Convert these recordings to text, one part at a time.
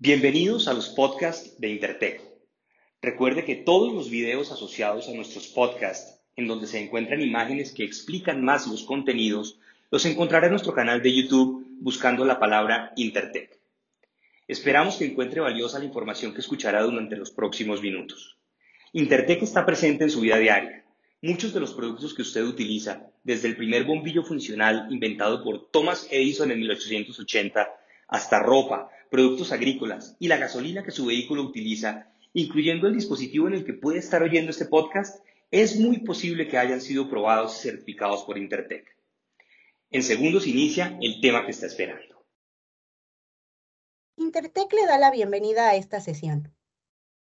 Bienvenidos a los podcasts de Intertech. Recuerde que todos los videos asociados a nuestros podcasts, en donde se encuentran imágenes que explican más los contenidos, los encontrará en nuestro canal de YouTube buscando la palabra Intertech. Esperamos que encuentre valiosa la información que escuchará durante los próximos minutos. Intertech está presente en su vida diaria. Muchos de los productos que usted utiliza, desde el primer bombillo funcional inventado por Thomas Edison en 1880, hasta ropa, productos agrícolas y la gasolina que su vehículo utiliza, incluyendo el dispositivo en el que puede estar oyendo este podcast, es muy posible que hayan sido probados y certificados por Intertech. En segundos inicia el tema que está esperando. Intertech le da la bienvenida a esta sesión.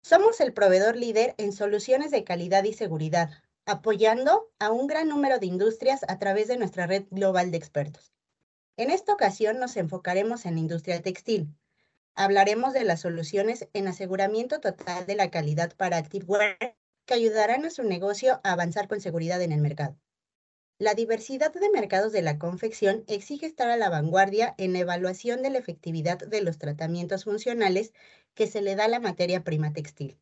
Somos el proveedor líder en soluciones de calidad y seguridad, apoyando a un gran número de industrias a través de nuestra red global de expertos. En esta ocasión nos enfocaremos en la industria textil, hablaremos de las soluciones en aseguramiento total de la calidad para Activewear que ayudarán a su negocio a avanzar con seguridad en el mercado. La diversidad de mercados de la confección exige estar a la vanguardia en la evaluación de la efectividad de los tratamientos funcionales que se le da a la materia prima textil.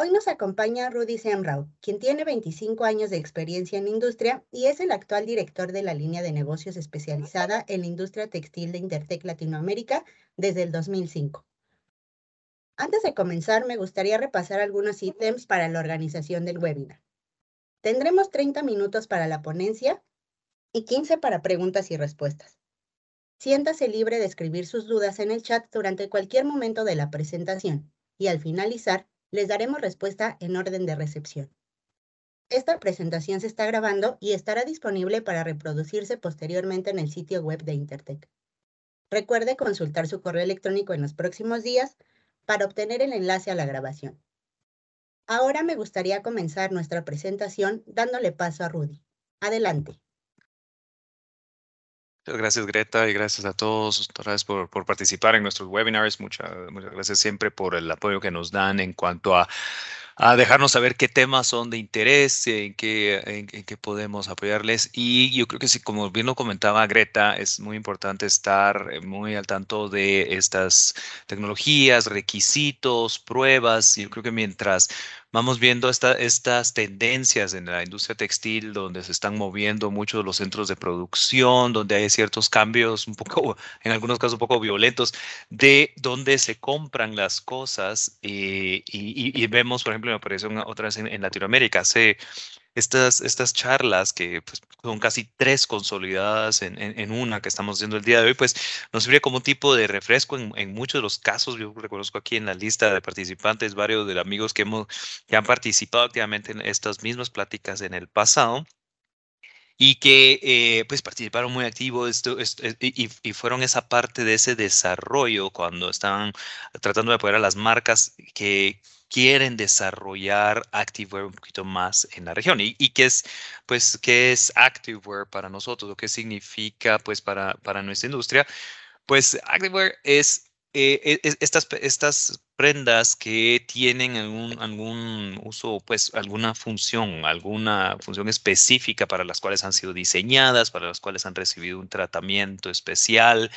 Hoy nos acompaña Rudy Semrau, quien tiene 25 años de experiencia en industria y es el actual director de la línea de negocios especializada en la industria textil de Intertech Latinoamérica desde el 2005. Antes de comenzar, me gustaría repasar algunos ítems para la organización del webinar. Tendremos 30 minutos para la ponencia y 15 para preguntas y respuestas. Siéntase libre de escribir sus dudas en el chat durante cualquier momento de la presentación y al finalizar les daremos respuesta en orden de recepción. Esta presentación se está grabando y estará disponible para reproducirse posteriormente en el sitio web de Intertech. Recuerde consultar su correo electrónico en los próximos días para obtener el enlace a la grabación. Ahora me gustaría comenzar nuestra presentación dándole paso a Rudy. Adelante. Gracias Greta y gracias a todos ustedes por, participar en nuestros webinars. Muchas, gracias siempre por el apoyo que nos dan en cuanto a dejarnos saber qué temas son de interés, en qué, podemos apoyarles. Y yo creo que sí, como bien lo comentaba Greta, es muy importante estar muy al tanto de estas tecnologías, requisitos, pruebas. Yo creo que mientras vamos viendo estas tendencias en la industria textil, donde se están moviendo muchos de los centros de producción, donde hay ciertos cambios un poco, en algunos casos un poco violentos, de donde se compran las cosas. Eh, y, vemos, por ejemplo, me apareció otra vez en, Latinoamérica, hace estas, estas charlas que pues, son casi tres consolidadas en, en, una que estamos haciendo el día de hoy, pues nos sirve como un tipo de refresco en, en, muchos de los casos. Yo reconozco aquí en la lista de participantes varios de amigos que, hemos, que han participado activamente en estas mismas pláticas en el pasado y que eh, pues participaron muy activo esto, y, y, fueron esa parte de ese desarrollo cuando estaban tratando de apoyar a las marcas que quieren desarrollar Activewear un poquito más en la región. ¿Y, qué es, pues, qué es Activewear para nosotros? ¿O qué significa, pues, para, para nuestra industria? Pues Activewear es eh, e, estas, estas prendas que tienen algún, algún uso, pues alguna función, alguna función específica para las cuales han sido diseñadas, para las cuales han recibido un tratamiento especial,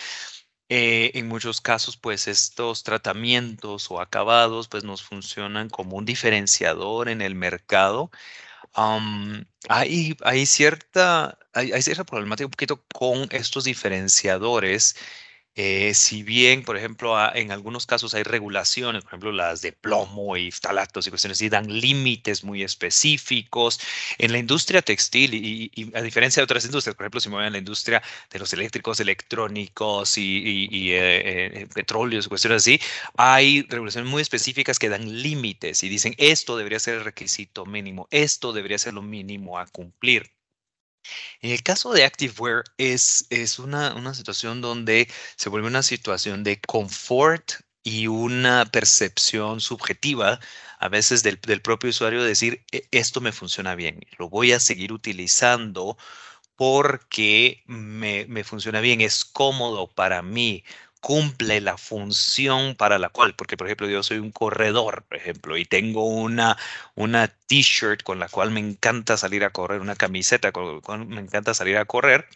eh, en muchos casos, pues estos tratamientos o acabados, pues nos funcionan como un diferenciador en el mercado. hay, cierta, hay cierta problemática un poquito con estos diferenciadores eh, si bien, por ejemplo, en algunos casos hay regulaciones, por ejemplo, las de plomo yftalatos y cuestiones así, dan límites muy específicos. En la industria textil, y, a diferencia de otras industrias, por ejemplo, si me voy a la industria de los eléctricos, electrónicos y, eh, eh, petróleos y cuestiones así, hay regulaciones muy específicas que dan límites y dicen esto debería ser el requisito mínimo, esto debería ser lo mínimo a cumplir. En el caso de Activewear es, es una, una situación donde se vuelve una situación de confort y una percepción subjetiva a veces del, del propio usuario de decir, "E, esto me funciona bien, lo voy a seguir utilizando porque me, me funciona bien, es cómodo para mí, cumple la función para la cual, porque por ejemplo yo soy un corredor, por ejemplo, y tengo una, una t-shirt con la cual me encanta salir a correr, una camiseta con la cual me encanta salir a correr,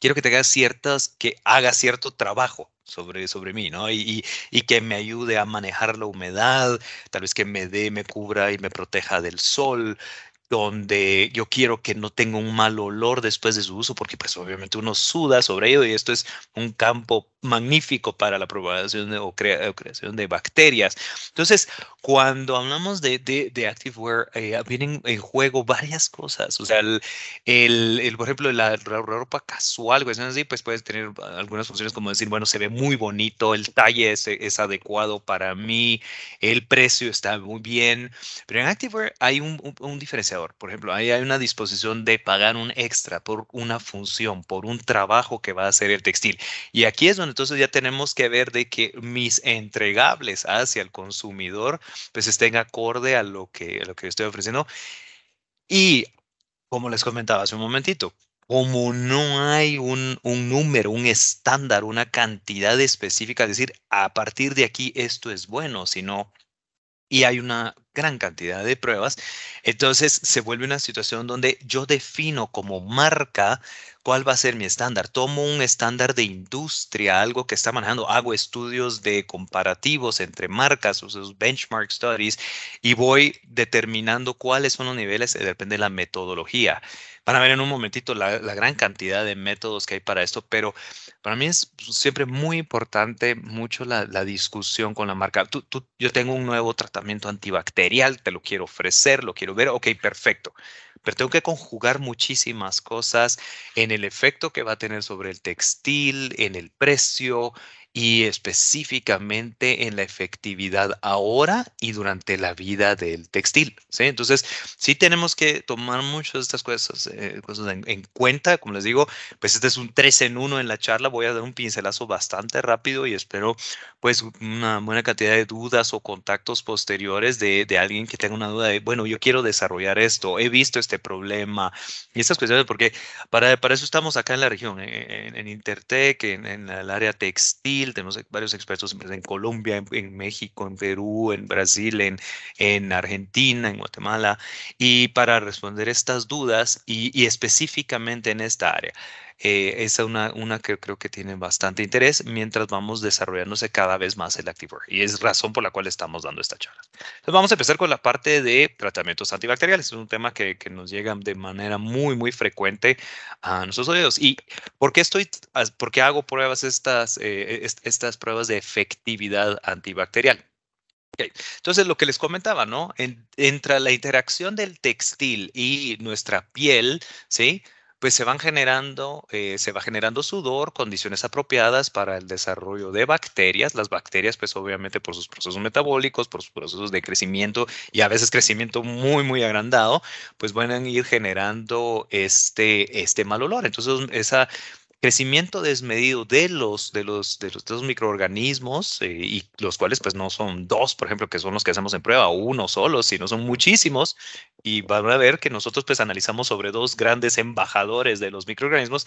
quiero que tenga ciertas, que haga cierto trabajo sobre, sobre mí, ¿no? Y, y, que me ayude a manejar la humedad, tal vez que me dé, me cubra y me proteja del sol, donde yo quiero que no tenga un mal olor después de su uso, porque pues obviamente uno suda sobre ello y esto es un campo magnífico para la propagación de, o, creación de bacterias. Entonces, cuando hablamos de, de, de ActiveWear, eh, vienen en juego varias cosas. O sea, el, el, por ejemplo, la, ropa casual, pues así, pues puedes tener algunas funciones como decir, bueno, se ve muy bonito, el talle es, es adecuado para mí, el precio está muy bien, pero en Activewear hay un, un, un diferenciador. Por ejemplo, ahí hay una disposición de pagar un extra por una función, por un trabajo que va a hacer el textil. Y aquí es donde entonces ya tenemos que ver de que mis entregables hacia el consumidor pues estén acorde a lo que, a lo que estoy ofreciendo. Y como les comentaba hace un momentito, como no hay un, un, número, un estándar, una cantidad específica, es decir, a partir de aquí esto es bueno, sino y hay una gran cantidad de pruebas, entonces se vuelve una situación donde yo defino como marca cuál va a ser mi estándar. Tomo un estándar de industria, algo que está manejando, hago estudios de comparativos entre marcas, esos benchmark studies, y voy determinando cuáles son los niveles, eh, depende de la metodología. Van a ver en un momentito la, gran cantidad de métodos que hay para esto, pero para mí es siempre muy importante mucho la, discusión con la marca. Tú, yo tengo un nuevo tratamiento antibacterial, te lo quiero ofrecer, lo quiero ver, ok, perfecto pero tengo que conjugar muchísimas cosas en el efecto que va a tener sobre el textil, en el precio, y específicamente en la efectividad ahora y durante la vida del textil. ¿sí? Entonces, sí tenemos que tomar muchas de estas cosas, eh, cosas en, cuenta. Como les digo, pues este es un 3 en 1 en la charla. Voy a dar un pincelazo bastante rápido y espero pues una buena cantidad de dudas o contactos posteriores de, de alguien que tenga una duda de, bueno, yo quiero desarrollar esto, he visto este problema y estas cuestiones, porque para, para eso estamos acá en la región, en, en Intertech, en, en el área textil tenemos varios expertos en Colombia, en, México, en Perú, en Brasil, en, en, Argentina, en Guatemala, y para responder estas dudas y específicamente en esta área. Eh, esa es una, una que creo que tiene bastante interés mientras vamos desarrollándose cada vez más el ActiveWear. Y es razón por la cual estamos dando esta charla. Entonces vamos a empezar con la parte de tratamientos antibacteriales. Es un tema que, nos llega de manera muy, muy frecuente a nuestros oídos. ¿Y por qué, estoy, por qué hago pruebas estas, eh, estas pruebas de efectividad antibacterial? Entonces, lo que les comentaba, ¿no? entre la interacción del textil y nuestra piel, ¿sí? Pues se van generando, eh, se va generando sudor, condiciones apropiadas para el desarrollo de bacterias. Las bacterias, pues obviamente por sus procesos metabólicos, por sus procesos de crecimiento y a veces crecimiento muy, muy agrandado, pues van a ir generando este, este mal olor. Entonces, esa crecimiento desmedido de los, de los, de los, microorganismos, eh, y los cuales pues no son dos, por ejemplo, que son los que hacemos en prueba, uno solo, sino son muchísimos, y van a ver que nosotros pues analizamos sobre dos grandes embajadores de los microorganismos,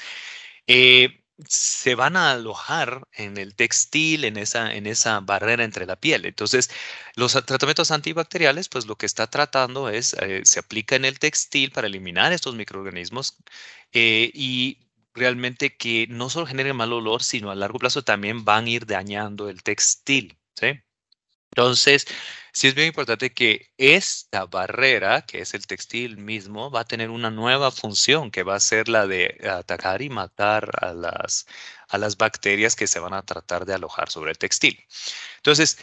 eh, se van a alojar en el textil, en esa, en esa barrera entre la piel. Entonces, los tratamientos antibacteriales, pues lo que está tratando es, eh, se aplica en el textil para eliminar estos microorganismos y realmente que no solo generen mal olor, sino a largo plazo también van a ir dañando el textil, ¿sí? Entonces, sí es bien importante que esta barrera, que es el textil mismo, va a tener una nueva función que va a ser la de atacar y matar a las, a las bacterias que se van a tratar de alojar sobre el textil. Entonces,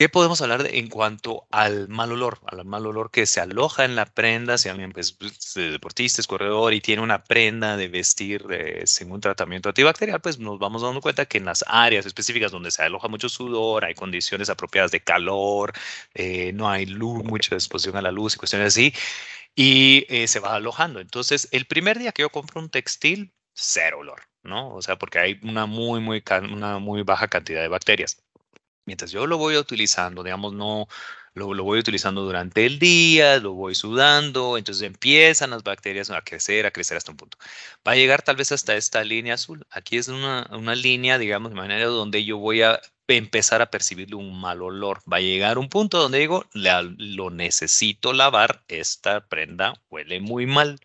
¿Qué podemos hablar en cuanto al mal olor? Al mal olor que se aloja en la prenda, si alguien pues, pues deportista, es corredor y tiene una prenda de vestir eh, sin un tratamiento antibacterial, pues nos vamos dando cuenta que en las áreas específicas donde se aloja mucho sudor, hay condiciones apropiadas de calor, eh, no hay luz, mucha exposición a la luz y cuestiones así, y eh, se va alojando. Entonces, el primer día que yo compro un textil, cero olor, ¿no? O sea, porque hay una muy, muy, una muy baja cantidad de bacterias mientras yo lo voy utilizando, digamos, no lo, lo, voy utilizando durante el día, lo voy sudando, entonces empiezan las bacterias a crecer, a crecer hasta un punto. Va a llegar tal vez hasta esta línea azul. Aquí es una, una línea, digamos, de manera donde yo voy a empezar a percibirle un mal olor. Va a llegar un punto donde digo, lo necesito lavar, esta prenda huele muy mal.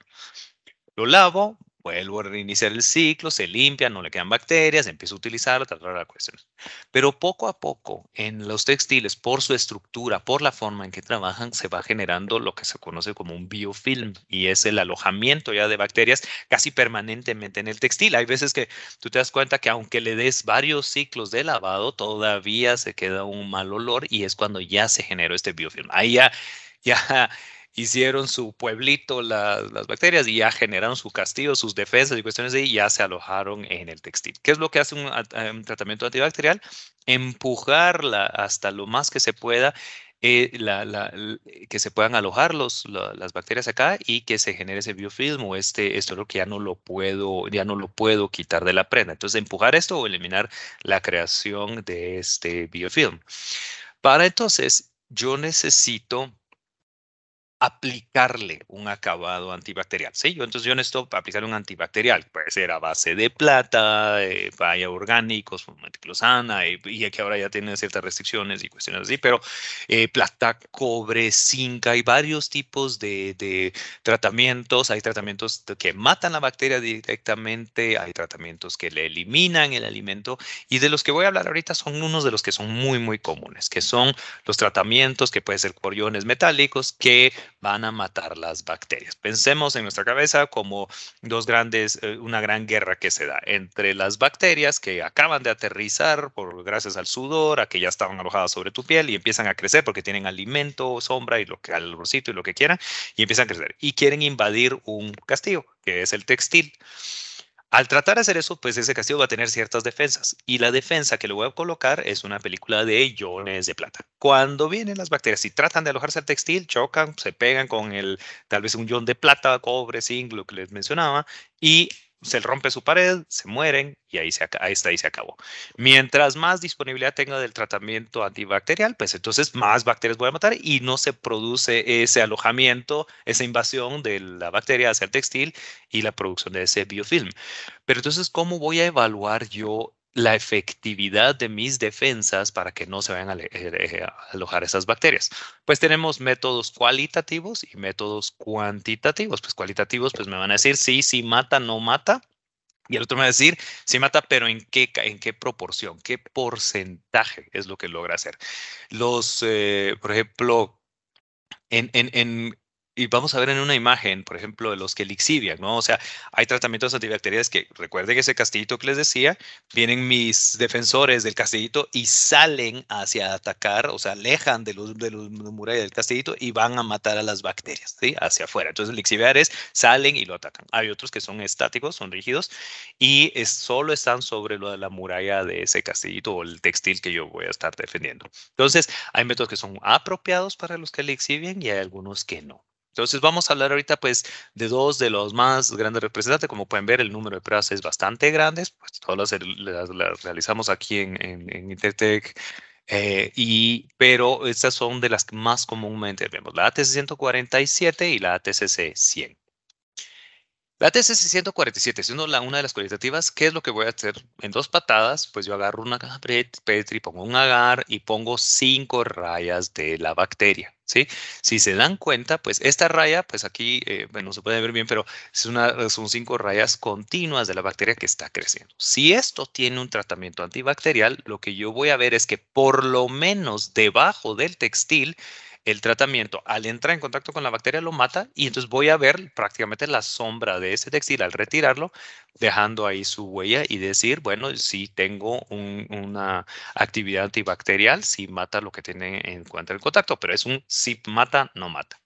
Lo lavo, vuelvo a reiniciar el ciclo, se limpia, no le quedan bacterias, empiezo a utilizarlo, tratar la cuestión. Pero poco a poco, en los textiles, por su estructura, por la forma en que trabajan, se va generando lo que se conoce como un biofilm y es el alojamiento ya de bacterias casi permanentemente en el textil. Hay veces que tú te das cuenta que aunque le des varios ciclos de lavado, todavía se queda un mal olor y es cuando ya se generó este biofilm. Ahí ya, ya hicieron su pueblito las bacterias y ya generaron su castillo, sus defensas y cuestiones de ahí, ya se alojaron en el textil. ¿Qué es lo que hace un, un tratamiento antibacterial? Empujarla hasta lo más que se pueda eh, que se puedan alojar los, las bacterias acá y que se genere ese biofilm o este, esto es lo que ya no lo puedo, ya no lo puedo quitar de la prenda. Entonces, empujar esto o eliminar la creación de este biofilm. Para entonces, yo necesito aplicarle un acabado antibacterial. Sí, yo entonces yo necesito aplicar un antibacterial. Puede ser a base de plata, eh, orgánicos, meticlosana, y, y, que ahora ya tienen ciertas restricciones y cuestiones así, pero eh, plata, cobre, zinc, hay varios tipos de, de, tratamientos. Hay tratamientos que matan la bacteria directamente, hay tratamientos que le eliminan el alimento, y de los que voy a hablar ahorita son unos de los que son muy, muy comunes, que son los tratamientos que pueden ser por metálicos, que van a matar las bacterias. Pensemos en nuestra cabeza como dos grandes, eh, una gran guerra que se da entre las bacterias que acaban de aterrizar por gracias al sudor, a que ya estaban alojadas sobre tu piel y empiezan a crecer porque tienen alimento, sombra y lo que al bolsito y lo que quieran y empiezan a crecer y quieren invadir un castillo que es el textil. Al tratar de hacer eso, pues ese castillo va a tener ciertas defensas. Y la defensa que le voy a colocar es una película de iones de plata. Cuando vienen las bacterias y tratan de alojarse al textil, chocan, se pegan con el, tal vez un ion de plata, cobre, zinc, lo que les mencionaba, y se rompe su pared, se mueren y ahí, se, ahí está, ahí se acabó. Mientras más disponibilidad tenga del tratamiento antibacterial, pues entonces más bacterias voy a matar y no se produce ese alojamiento, esa invasión de la bacteria hacia el textil y la producción de ese biofilm. Pero entonces, ¿cómo voy a evaluar yo la efectividad de mis defensas para que no se vayan a, eh, alojar esas bacterias. Pues tenemos métodos cualitativos y métodos cuantitativos. Pues cualitativos, pues me van a decir sí, sí mata, no mata. Y el otro me va a decir sí mata, pero en qué, en qué proporción, qué porcentaje es lo que logra hacer. Los, eh, por ejemplo, en, en, en y vamos a ver en una imagen, por ejemplo, de los que lixivian, ¿no? O sea, hay tratamientos antibacteriales que, recuerden ese castillito que les decía, vienen mis defensores del castillito y salen hacia atacar, o sea, alejan de los, de los murallas del castillito y van a matar a las bacterias, ¿sí? Hacia afuera. Entonces, lixiviar es, salen y lo atacan. Hay otros que son estáticos, son rígidos y solo están sobre lo de la muralla de ese castillito o el textil que yo voy a estar defendiendo. Entonces, hay métodos que son apropiados para los que lixivian y hay algunos que no. Entonces vamos a hablar ahorita pues de dos de los más grandes representantes. Como pueden ver, el número de pruebas es bastante grande, pues todas las, realizamos aquí en, Intertech. Eh, y, pero estas son de las que más comúnmente vemos, la ATC 147 y la ATCC 100. La TCC 147, siendo la, una de las cualitativas, ¿qué es lo que voy a hacer? En dos patadas, pues yo agarro una Petri, pongo un agar y pongo cinco rayas de la bacteria, ¿sí? Si se dan cuenta, pues esta raya, pues aquí, eh, bueno, no se puede ver bien, pero es una, son cinco rayas continuas de la bacteria que está creciendo. Si esto tiene un tratamiento antibacterial, lo que yo voy a ver es que por lo menos debajo del textil el tratamiento al entrar en contacto con la bacteria lo mata y entonces voy a ver prácticamente la sombra de ese textil al retirarlo, dejando ahí su huella y decir, bueno, si tengo una actividad antibacterial, si mata lo que tiene en cuenta el contacto, pero es un si mata, no mata.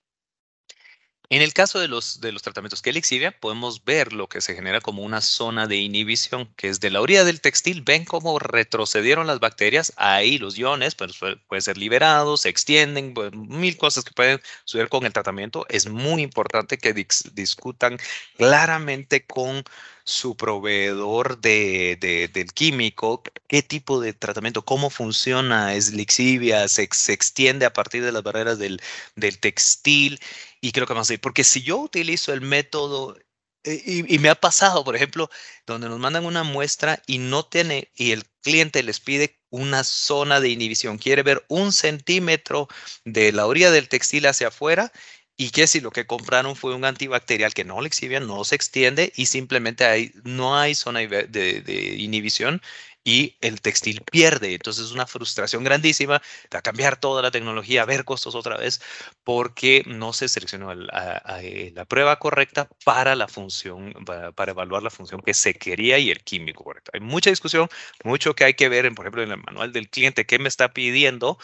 En el caso de los, de los tratamientos que exhibe, podemos ver lo que se genera como una zona de inhibición, que es de la orilla del textil. Ven cómo retrocedieron las bacterias, ahí los iones pues, pueden ser liberados, se extienden, pues, mil cosas que pueden suceder con el tratamiento. Es muy importante que discutan claramente con su proveedor de, del químico, qué tipo de tratamiento, cómo funciona, es lixivia, se, extiende a partir de las barreras del, del textil y creo que más a porque si yo utilizo el método eh, y, me ha pasado, por ejemplo, donde nos mandan una muestra y no tiene, y el cliente les pide una zona de inhibición, quiere ver un centímetro de la orilla del textil hacia afuera y que si lo que compraron fue un antibacterial que no le exhibía, no se extiende y simplemente hay, no hay zona de, de inhibición y el textil pierde. Entonces es una frustración grandísima a cambiar toda la tecnología, a ver costos otra vez, porque no se seleccionó eh, la prueba correcta para la función, para, evaluar la función que se quería y el químico correcto. Hay mucha discusión, mucho que hay que ver, en, por ejemplo, en el manual del cliente, qué me está pidiendo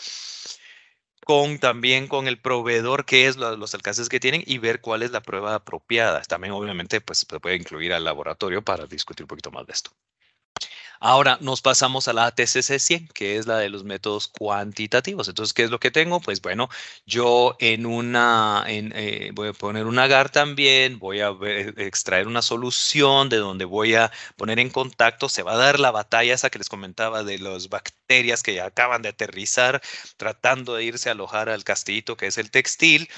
con también con el proveedor, qué es los alcances que tienen y ver cuál es la prueba apropiada. También obviamente pues se puede incluir al laboratorio para discutir un poquito más de esto. Ahora nos pasamos a la TCC 100, que es la de los métodos cuantitativos. Entonces, ¿qué es lo que tengo? Pues bueno, yo en una, eh, voy a poner un agar también, voy a extraer una solución de donde voy a poner en contacto, se va a dar la batalla esa que les comentaba de las bacterias que acaban de aterrizar, tratando de irse a alojar al castillito que es el textil.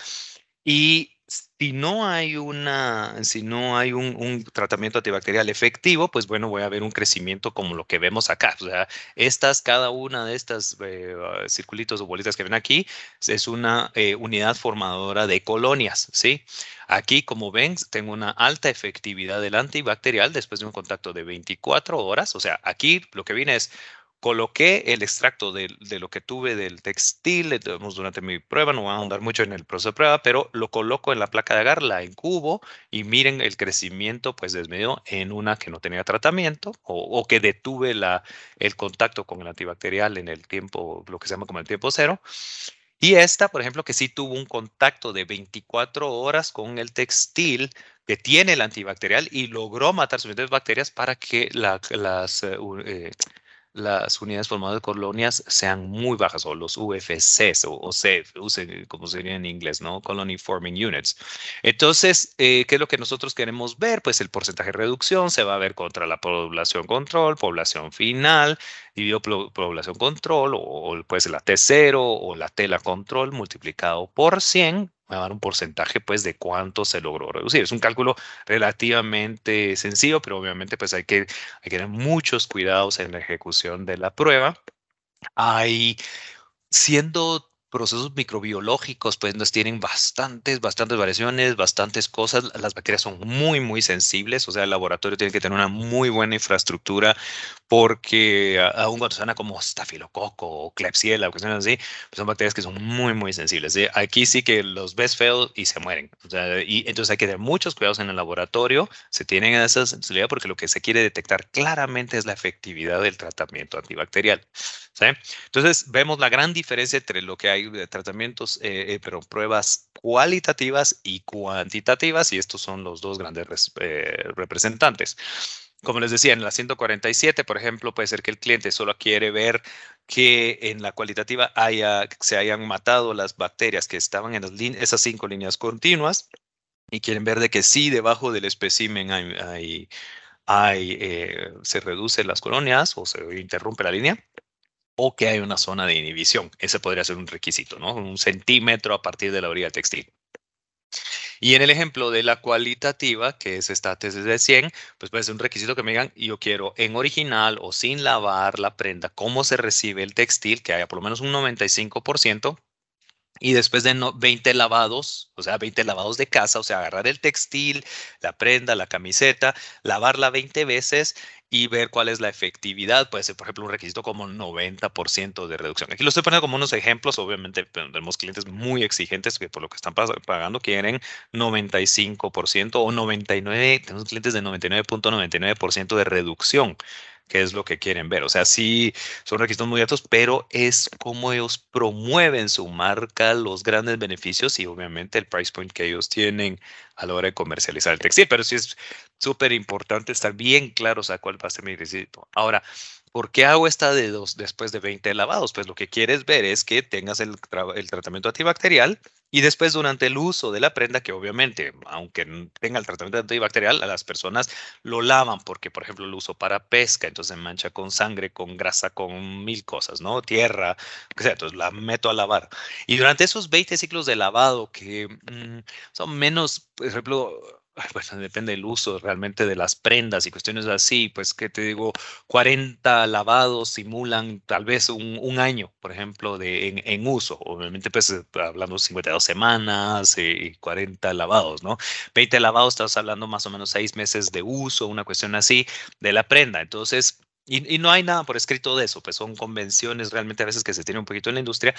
Y si no hay una, si no hay un, tratamiento antibacterial efectivo, pues bueno, voy a ver un crecimiento como lo que vemos acá. O sea, estas, cada una de estas eh, ah, circulitos o bolitas que ven aquí es una eh, unidad formadora de colonias, ¿sí? Aquí, como ven, tengo una alta efectividad del antibacterial después de un contacto de 24 horas. O sea, aquí lo que viene es coloqué el extracto de, lo que tuve del textil durante mi prueba, no voy a ahondar mucho en el proceso de prueba, pero lo coloco en la placa de agar, la incubo y miren el crecimiento pues desmedido en una que no tenía tratamiento o, que detuve la, el contacto con el antibacterial en el tiempo, lo que se llama como el tiempo cero. Y esta, por ejemplo, que sí tuvo un contacto de 24 horas con el textil que tiene el antibacterial y logró matar suficientes bacterias para que las, eh, eh, las unidades formadas de colonias sean muy bajas, o los UFCs, o, o CEF, como sería en inglés, ¿no? Colony Forming Units. Entonces, eh, ¿qué es lo que nosotros queremos ver? Pues el porcentaje de reducción se va a ver contra la población control, población final, dividido población control, o, ser la T0 o la tela control multiplicado por 100 va a dar un porcentaje pues de cuánto se logró reducir. Es un cálculo relativamente sencillo, pero obviamente pues hay que, hay que tener muchos cuidados en la ejecución de la prueba. Hay, siendo procesos microbiológicos, pues nos tienen bastantes, bastantes variaciones, bastantes cosas. Las bacterias son muy, muy sensibles, o sea, el laboratorio tiene que tener una muy buena infraestructura porque aún cuando suena como estafilococo o klebsiella o cuestiones así, pues son bacterias que son muy, muy sensibles. Aquí sí que los ves feos y se mueren. O sea, y entonces hay que tener muchos cuidados en el laboratorio. Se tienen esa sensibilidad porque lo que se quiere detectar claramente es la efectividad del tratamiento antibacterial. ¿sí? Entonces vemos la gran diferencia entre lo que hay de tratamientos, eh, eh, pero pruebas cualitativas y cuantitativas, y estos son los dos grandes eh, representantes. Como les decía, en la 147, por ejemplo, puede ser que el cliente solo quiere ver que en la cualitativa haya, se hayan matado las bacterias que estaban en esas cinco líneas continuas y quieren ver de que sí, debajo del espécimen hay, hay, se reducen las colonias o se interrumpe la línea o que hay una zona de inhibición. Ese podría ser un requisito, ¿no? Un centímetro a partir de la orilla textil. Y en el ejemplo de la cualitativa, que es esta tesis de 100, pues puede ser un requisito que me digan, yo quiero en original o sin lavar la prenda, cómo se recibe el textil, que haya por lo menos un 95%, y después de 20 lavados, o sea, 20 lavados de casa, o sea, agarrar el textil, la prenda, la camiseta, lavarla 20 veces y ver cuál es la efectividad. Puede ser, por ejemplo, un requisito como 90% de reducción. Aquí lo estoy poniendo como unos ejemplos. Obviamente, tenemos clientes muy exigentes que por lo que están pagando quieren 95% o 99%. Tenemos clientes de 99.99% de reducción qué es lo que quieren ver. O sea, sí son requisitos muy altos, pero es como ellos promueven su marca, los grandes beneficios y obviamente el price point que ellos tienen a la hora de comercializar el textil. Pero sí es súper importante estar bien claros a cuál va a ser mi requisito. Ahora, ¿Por qué hago esta de dos después de 20 lavados? Pues lo que quieres ver es que tengas el, tratamiento antibacterial y después durante el uso de la prenda, que obviamente, aunque tenga el tratamiento antibacterial, a las personas lo lavan porque, por ejemplo, lo uso para pesca, entonces mancha con sangre, con grasa, con mil cosas, ¿no? Tierra, o sea, entonces la meto a lavar. Y durante esos 20 ciclos de lavado que mm, son menos, por ejemplo, bueno, depende del uso realmente de las prendas y cuestiones así, pues que te digo, 40 lavados simulan tal vez un, año, por ejemplo, de, en, uso. Obviamente, pues hablando de 52 semanas y 40 lavados, ¿no? 20 lavados, estás hablando más o menos 6 meses de uso, una cuestión así de la prenda. Entonces, y, no hay nada por escrito de eso, pues son convenciones realmente a veces que se tienen un poquito en la industria,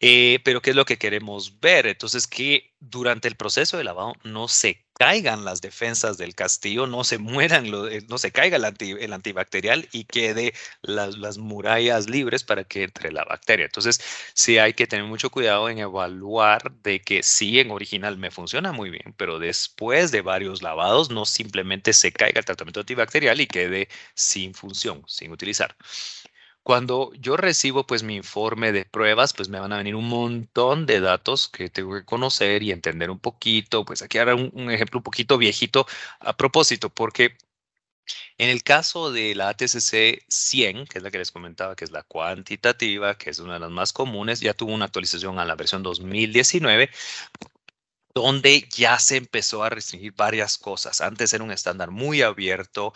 eh, pero ¿qué es lo que queremos ver? Entonces, que durante el proceso de lavado no se caigan las defensas del castillo, no se mueran, eh, no se caiga el, antibacterial y quede las, las, murallas libres para que entre la bacteria. Entonces, sí hay que tener mucho cuidado en evaluar de que sí, en original me funciona muy bien, pero después de varios lavados, no simplemente se caiga el tratamiento antibacterial y quede sin función, sin utilizar. Cuando yo recibo pues mi informe de pruebas, pues me van a venir un montón de datos que tengo que conocer y entender un poquito. Pues aquí hará un, ejemplo un poquito viejito a propósito, porque en el caso de la ATCC 100, que es la que les comentaba, que es la cuantitativa, que es una de las más comunes, ya tuvo una actualización a la versión 2019 donde ya se empezó a restringir varias cosas. Antes era un estándar muy abierto,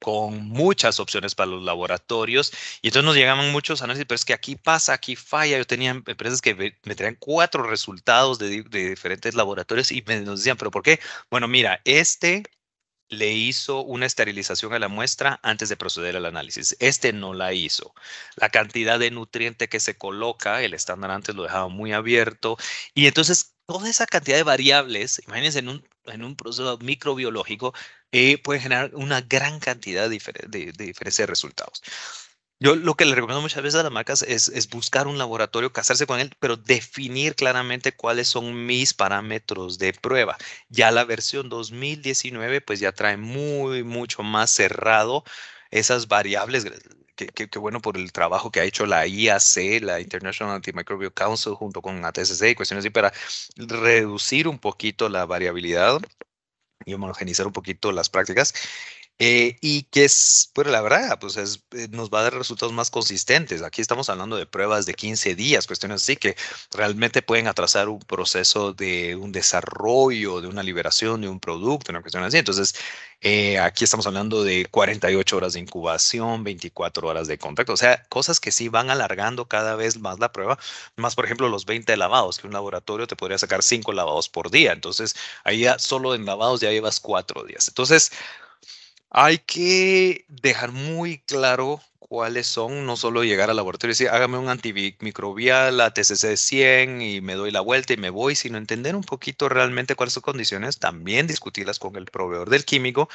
con muchas opciones para los laboratorios. Y entonces nos llegaban muchos análisis, pero es que aquí pasa, aquí falla. Yo tenía empresas que me, traían cuatro resultados de, diferentes laboratorios y me nos decían, pero ¿por qué? Bueno, mira, este le hizo una esterilización a la muestra antes de proceder al análisis. Este no la hizo. La cantidad de nutriente que se coloca, el estándar antes lo dejaba muy abierto. Y entonces toda esa cantidad de variables, imagínense en un, en un proceso microbiológico, eh, puede generar una gran cantidad de, de, diferencia de resultados. Yo lo que le recomiendo muchas veces a las marcas es, es, buscar un laboratorio, casarse con él, pero definir claramente cuáles son mis parámetros de prueba. Ya la versión 2019 pues ya trae muy, mucho más cerrado esas variables. Qué bueno por el trabajo que ha hecho la IAC, la International Antimicrobial Council, junto con ATSC y cuestiones así, para reducir un poquito la variabilidad y homogenizar un poquito las prácticas. Eh, y que es, pues la verdad, pues es, eh, nos va a dar resultados más consistentes. Aquí estamos hablando de pruebas de 15 días, cuestiones así que realmente pueden atrasar un proceso de un desarrollo, de una liberación de un producto, una cuestión así. Entonces, eh, aquí estamos hablando de 48 horas de incubación, 24 horas de contacto, o sea, cosas que sí van alargando cada vez más la prueba, más por ejemplo los 20 lavados, que un laboratorio te podría sacar 5 lavados por día. Entonces, ahí ya solo en lavados ya llevas 4 días. Entonces, hay que dejar muy claro cuáles son, no solo llegar al laboratorio y decir, hágame un antimicrobial, a TCC 100 y me doy la vuelta y me voy, sino entender un poquito realmente cuáles son condiciones, también discutirlas con el proveedor del químico,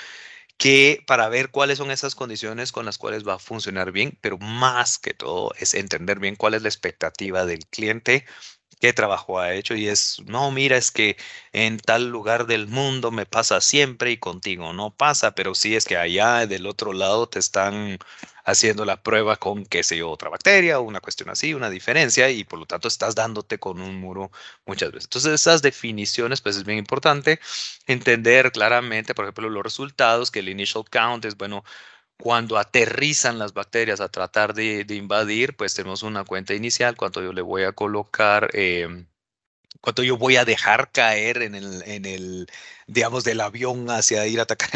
que para ver cuáles son esas condiciones con las cuales va a funcionar bien, pero más que todo es entender bien cuál es la expectativa del cliente qué trabajo ha hecho y es, no, mira, es que en tal lugar del mundo me pasa siempre y contigo no pasa, pero sí es que allá del otro lado te están haciendo la prueba con, qué sé yo, otra bacteria o una cuestión así, una diferencia y por lo tanto estás dándote con un muro muchas veces. Entonces esas definiciones pues es bien importante entender claramente, por ejemplo, los resultados, que el initial count es, bueno, cuando aterrizan las bacterias a tratar de, invadir, pues tenemos una cuenta inicial, cuánto yo le voy a colocar, eh, cuánto yo voy a dejar caer en el, el, digamos, del avión hacia ir a atacar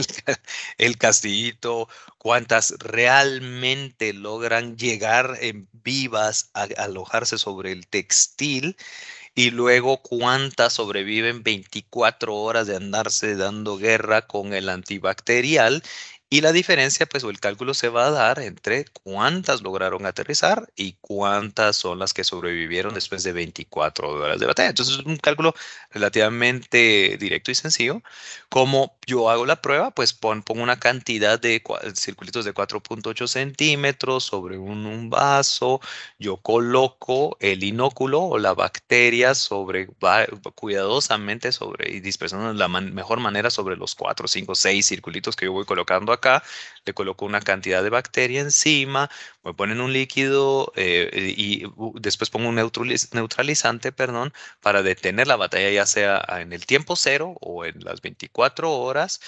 el, castillito, cuántas realmente logran llegar en vivas a alojarse sobre el textil y luego cuántas sobreviven 24 horas de andarse dando guerra con el antibacterial y la diferencia, pues, o el cálculo se va a dar entre cuántas lograron aterrizar y cuántas son las que sobrevivieron después de 24 horas de batalla. Entonces, es un cálculo relativamente directo y sencillo. Como yo hago la prueba, pues pongo una cantidad de circulitos de 4.8 centímetros sobre un, vaso. Yo coloco el inóculo o la bacteria sobre, cuidadosamente sobre y dispersando de la mejor manera sobre los 4, 5, 6 circulitos que yo voy colocando acá, le coloco una cantidad de bacteria encima, me ponen un líquido eh, y después pongo un neutralizante, perdón, para detener la batalla ya sea en el tiempo cero o en las 24 horas.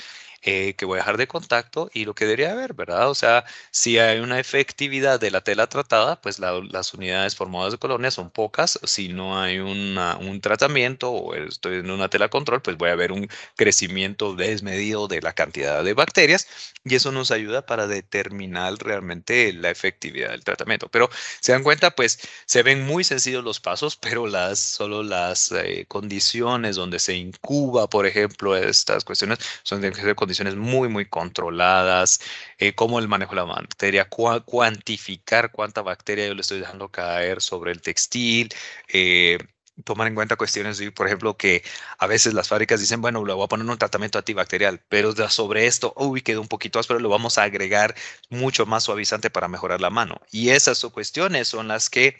Eh, que voy a dejar de contacto y lo que debería haber, ¿verdad? O sea, si hay una efectividad de la tela tratada, pues las unidades formadas de colonias son pocas. Si no hay un tratamiento o estoy en una tela control, pues voy a ver un crecimiento desmedido de la cantidad de bacterias y eso nos ayuda para determinar realmente la efectividad del tratamiento. Pero se dan cuenta, pues se ven muy sencillos los pasos, pero las solo las eh, condiciones donde se incuba, por ejemplo, estas cuestiones son de condiciones muy, muy controladas, eh, como el manejo de la bacteria, cuantificar cuánta bacteria yo le estoy dejando caer sobre el textil. Eh, tomar en cuenta cuestiones, por ejemplo, que a veces las fábricas dicen, bueno, le voy a poner un tratamiento antibacterial, pero sobre esto, uy, quedó un poquito áspero, lo vamos a agregar mucho más suavizante para mejorar la mano. Y esas cuestiones son las que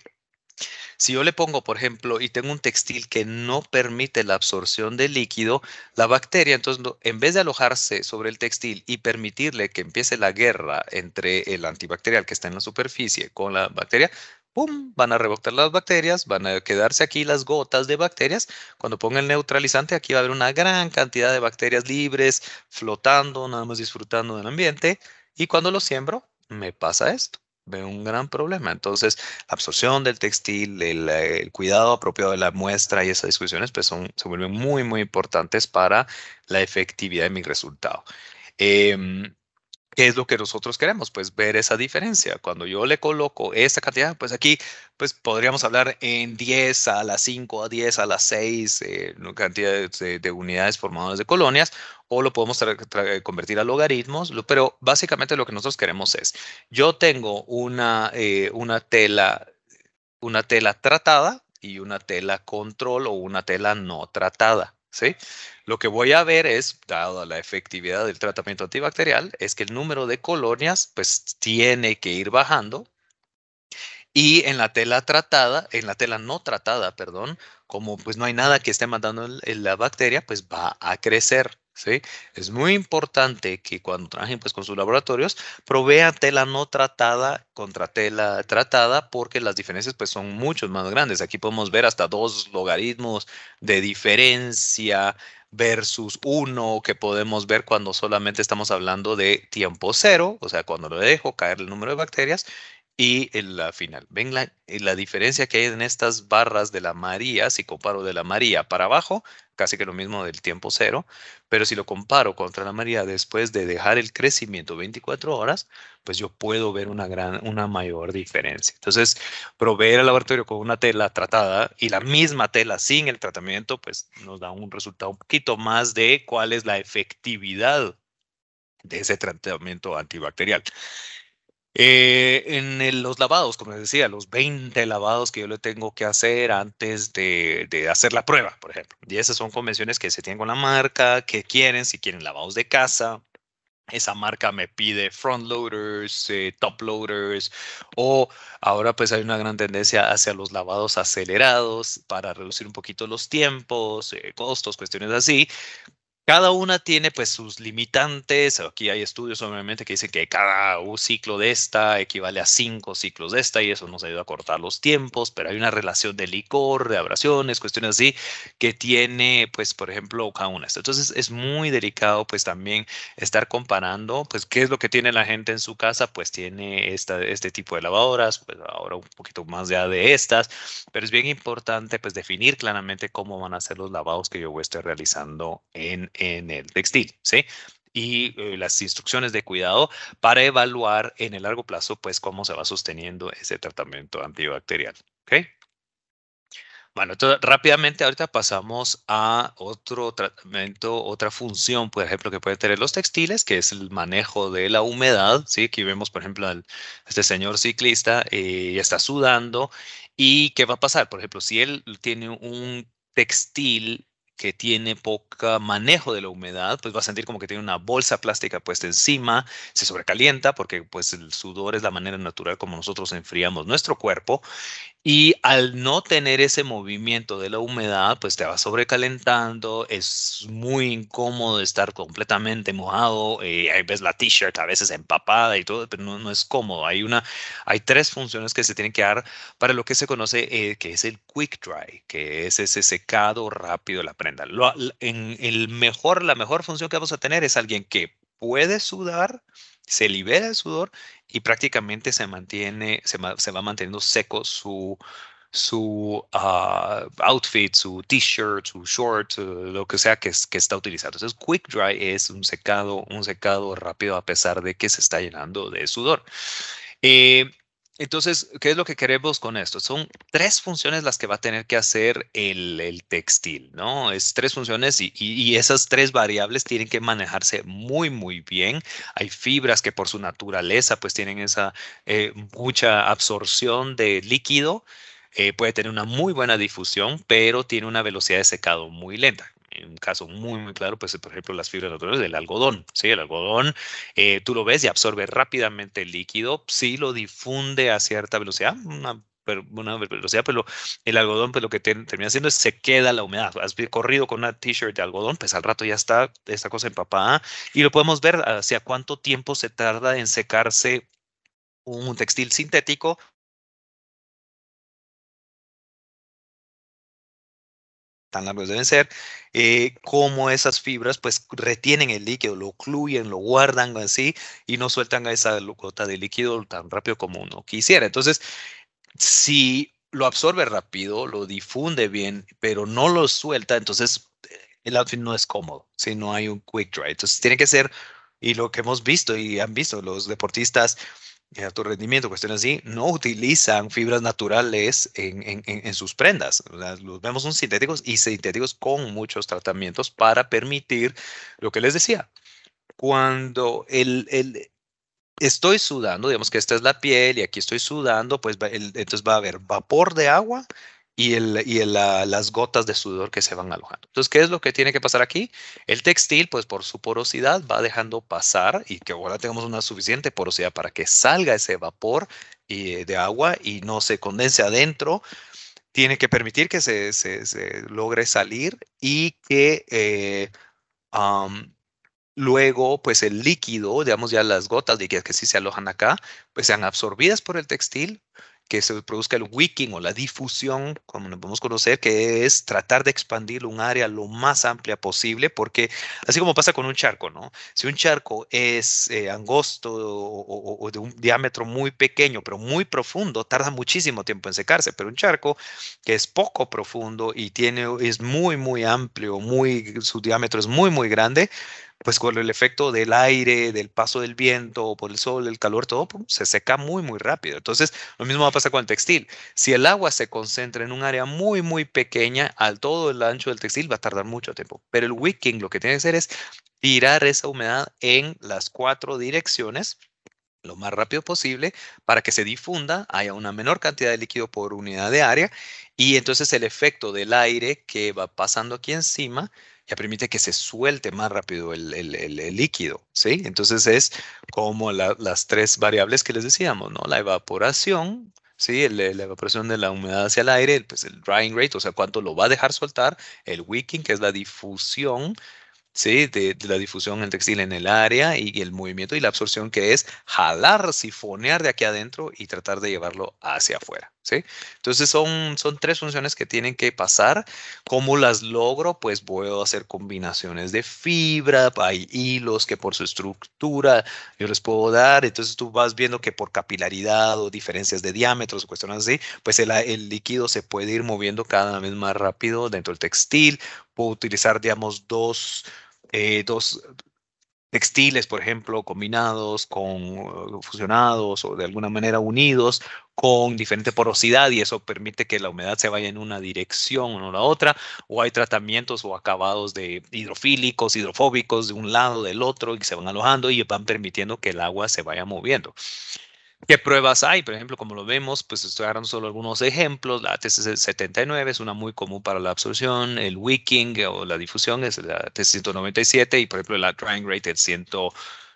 si yo le pongo, por ejemplo, y tengo un textil que no permite la absorción de líquido, la bacteria, entonces, en vez de alojarse sobre el textil y permitirle que empiece la guerra entre el antibacterial que está en la superficie con la bacteria, ¡pum! Van a rebotar las bacterias, van a quedarse aquí las gotas de bacterias. Cuando ponga el neutralizante, aquí va a haber una gran cantidad de bacterias libres, flotando, nada más disfrutando del ambiente. Y cuando lo siembro, me pasa esto. Veo un gran problema. Entonces, la absorción del textil, el, cuidado apropiado de la muestra y esas discusiones pues son, se vuelven muy, muy importantes para la efectividad de mi resultado. Em, ¿Qué es lo que nosotros queremos? Pues ver esa diferencia. Cuando yo le coloco esta cantidad, pues aquí pues podríamos hablar en 10 a las 5, a 10 a las 6, eh, cantidad de, unidades formadoras de colonias, o lo podemos convertir a logaritmos, pero básicamente lo que nosotros queremos es, yo tengo una, eh, una, tela, una tela tratada y una tela control o una tela no tratada. ¿Sí? Lo que voy a ver es, dado la efectividad del tratamiento antibacterial, es que el número de colonias pues tiene que ir bajando y en la tela tratada, en la tela no tratada, perdón, como pues no hay nada que esté matando la bacteria, pues va a crecer. Es muy importante que cuando trabajen pues, con sus laboratorios provean tela no tratada contra tela tratada porque las diferencias pues, son mucho más grandes. Aquí podemos ver hasta dos logaritmos de diferencia versus uno que podemos ver cuando solamente estamos hablando de tiempo cero, o sea, cuando le dejo caer el número de bacterias y en la final. Ven la, la, diferencia que hay en estas barras de la María, si comparo de la María para abajo, casi que lo mismo del tiempo cero, pero si lo comparo contra la María después de dejar el crecimiento 24 horas, pues yo puedo ver una, gran, una mayor diferencia. Entonces, proveer al laboratorio con una tela tratada y la misma tela sin el tratamiento, pues nos da un resultado un poquito más de cuál es la efectividad de ese tratamiento antibacterial. Eh, en los lavados, como les decía, los 20 lavados que yo le tengo que hacer antes de, hacer la prueba, por ejemplo. Y esas son convenciones que se tienen con la marca, que quieren, si quieren lavados de casa. Esa marca me pide front loaders, eh, top loaders, o ahora pues hay una gran tendencia hacia los lavados acelerados para reducir un poquito los tiempos, eh, costos, cuestiones así. Cada una tiene pues sus limitantes. Aquí hay estudios obviamente que dicen que cada ciclo de esta equivale a cinco ciclos de esta y eso nos ayuda a cortar los tiempos, pero hay una relación de licor, de abrasiones, cuestiones así que tiene pues por ejemplo cada una. Entonces es muy delicado pues también estar comparando pues qué es lo que tiene la gente en su casa, pues tiene esta, este tipo de lavadoras, pues ahora un poquito más ya de estas, pero es bien importante pues definir claramente cómo van a ser los lavados que yo voy a estar realizando en en el textil, ¿sí? y eh, las instrucciones de cuidado para evaluar en el largo plazo, pues, cómo se va sosteniendo ese tratamiento antibacterial. ¿Ok? Bueno, entonces rápidamente ahorita pasamos a otro tratamiento, otra función, por ejemplo, que pueden tener los textiles, que es el manejo de la humedad. ¿sí? Aquí vemos, por ejemplo, a este señor ciclista eh, está sudando. ¿Y qué va a pasar? Por ejemplo, si él tiene un textil que tiene poco manejo de la humedad, pues va a sentir como que tiene una bolsa plástica puesta encima, se sobrecalienta porque pues el sudor es la manera natural como nosotros enfriamos nuestro cuerpo Y al no tener ese movimiento de la humedad, pues te va sobrecalentando, es muy incómodo estar completamente mojado, eh, ahí ves la t-shirt a veces empapada y todo, pero no, es cómodo. Hay, una, hay tres funciones que se tienen que dar para lo que se conoce eh, que es el quick dry, que es ese secado rápido de la prenda. En el mejor, la mejor función que vamos a tener es alguien que puede sudar, se libera el sudor y prácticamente se mantiene, se, va manteniendo seco su, su uh, outfit, su t-shirt, su short, uh, lo que sea que, que, está utilizando. Entonces, quick dry es un secado, un secado rápido a pesar de que se está llenando de sudor. Eh, entonces, ¿qué es lo que queremos con esto? Son tres funciones las que va a tener que hacer el, textil, ¿no? Es tres funciones y, esas tres variables tienen que manejarse muy, muy bien. Hay fibras que por su naturaleza pues tienen esa eh, mucha absorción de líquido. Eh, puede tener una muy buena difusión, pero tiene una velocidad de secado muy lenta en un caso muy, muy claro, pues por ejemplo las fibras naturales del algodón. Sí, el algodón, eh, tú lo ves y absorbe rápidamente el líquido, sí lo difunde a cierta velocidad, una velocidad, pero el algodón, pues lo que termina haciendo es se queda la humedad. Has corrido con una t-shirt de algodón, pues al rato ya está esta cosa empapada y lo podemos ver hacia cuánto tiempo se tarda en secarse un textil sintético tan largos deben ser, eh, esas fibras pues retienen el líquido, lo ocluyen, lo guardan así y no sueltan a esa gota de líquido tan rápido como uno quisiera. Entonces, si lo absorbe rápido, lo difunde bien, pero no lo suelta, entonces el outfit no es cómodo, si no hay un quick dry. Entonces tiene que ser, y lo que hemos visto y han visto los deportistas, de alto rendimiento, cuestiones así, no utilizan fibras naturales en, en, en sus prendas. Los vemos son sintéticos y sintéticos con muchos tratamientos para permitir lo que les decía. Cuando el, el estoy sudando, digamos que esta es la piel y aquí estoy sudando, pues entonces va a haber vapor de agua y, el, y las gotas de sudor que se van alojando. Entonces, ¿qué es lo que tiene que pasar aquí? El textil, pues por su porosidad, va dejando pasar y que ahora tengamos una suficiente porosidad para que salga ese vapor y, de agua y no se condense adentro. Tiene que permitir que se, se, logre salir y que eh, luego, pues el líquido, digamos ya las gotas que, que sí se alojan acá, pues sean absorbidas por el textil, que se produzca el wicking o la difusión, como nos podemos conocer, que es tratar de expandir un área lo más amplia posible, porque así como pasa con un charco, ¿no? Si un charco es eh, angosto o, de un diámetro muy pequeño, pero muy profundo, tarda muchísimo tiempo en secarse, pero un charco que es poco profundo y tiene, es muy, muy amplio, muy, su diámetro es muy, muy grande, pues con el efecto del aire, del paso del viento, por el sol, el calor, todo se seca muy, muy rápido. Entonces, lo mismo va a pasar con el textil. Si el agua se concentra en un área muy, muy pequeña, al todo el ancho del textil va a tardar mucho tiempo. Pero el wicking lo que tiene que hacer es tirar esa humedad en las cuatro direcciones lo más rápido posible para que se difunda, haya una menor cantidad de líquido por unidad de área y entonces el efecto del aire que va pasando aquí encima ya permite que se suelte más rápido el, líquido, ¿sí? Entonces es como las tres variables que les decíamos, ¿no? La evaporación, ¿sí? la evaporación de la humedad hacia el aire, pues el drying rate, o sea, cuánto lo va a dejar soltar, el wicking, que es la difusión, ¿sí? De, la difusión en textil en el área y, el movimiento y la absorción que es jalar, sifonear de aquí adentro y tratar de llevarlo hacia afuera, Entonces son, son tres funciones que tienen que pasar. ¿Cómo las logro? Pues puedo hacer combinaciones de fibra, hay hilos que por su estructura yo les puedo dar, entonces tú vas viendo que por capilaridad o diferencias de diámetros o cuestiones así, pues el, el líquido se puede ir moviendo cada vez más rápido dentro del textil. Puedo utilizar, digamos, dos eh, dos textiles, por ejemplo, combinados con uh, fusionados o de alguna manera unidos con diferente porosidad y eso permite que la humedad se vaya en una dirección o no la otra, o hay tratamientos o acabados de hidrofílicos, hidrofóbicos de un lado del otro y se van alojando y van permitiendo que el agua se vaya moviendo. ¿Qué pruebas hay? Por ejemplo, como lo vemos, pues estoy agarrando solo algunos ejemplos. La TC79 es una muy común para la absorción. El wicking o la difusión es la TC197 y, por ejemplo, la drying rate es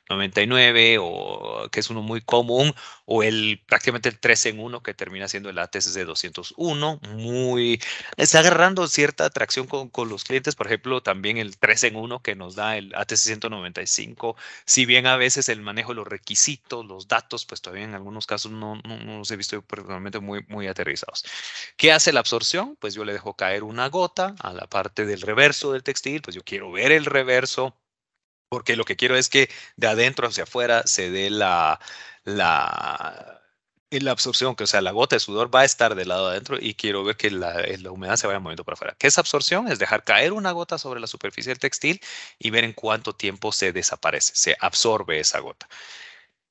99 o que es uno muy común o el prácticamente el 3 en 1 que termina siendo el ATC 201 muy está agarrando cierta atracción con, con, los clientes por ejemplo también el 3 en 1 que nos da el ATC 195 si bien a veces el manejo de los requisitos los datos pues todavía en algunos casos no, no, no los he visto personalmente muy muy aterrizados ¿qué hace la absorción? pues yo le dejo caer una gota a la parte del reverso del textil pues yo quiero ver el reverso porque lo que quiero es que de adentro hacia afuera se dé la, la, la absorción, que o sea, la gota de sudor va a estar del lado adentro y quiero ver que la, eh, la, humedad se vaya moviendo para afuera. ¿Qué es absorción? Es dejar caer una gota sobre la superficie del textil y ver en cuánto tiempo se desaparece, se absorbe esa gota.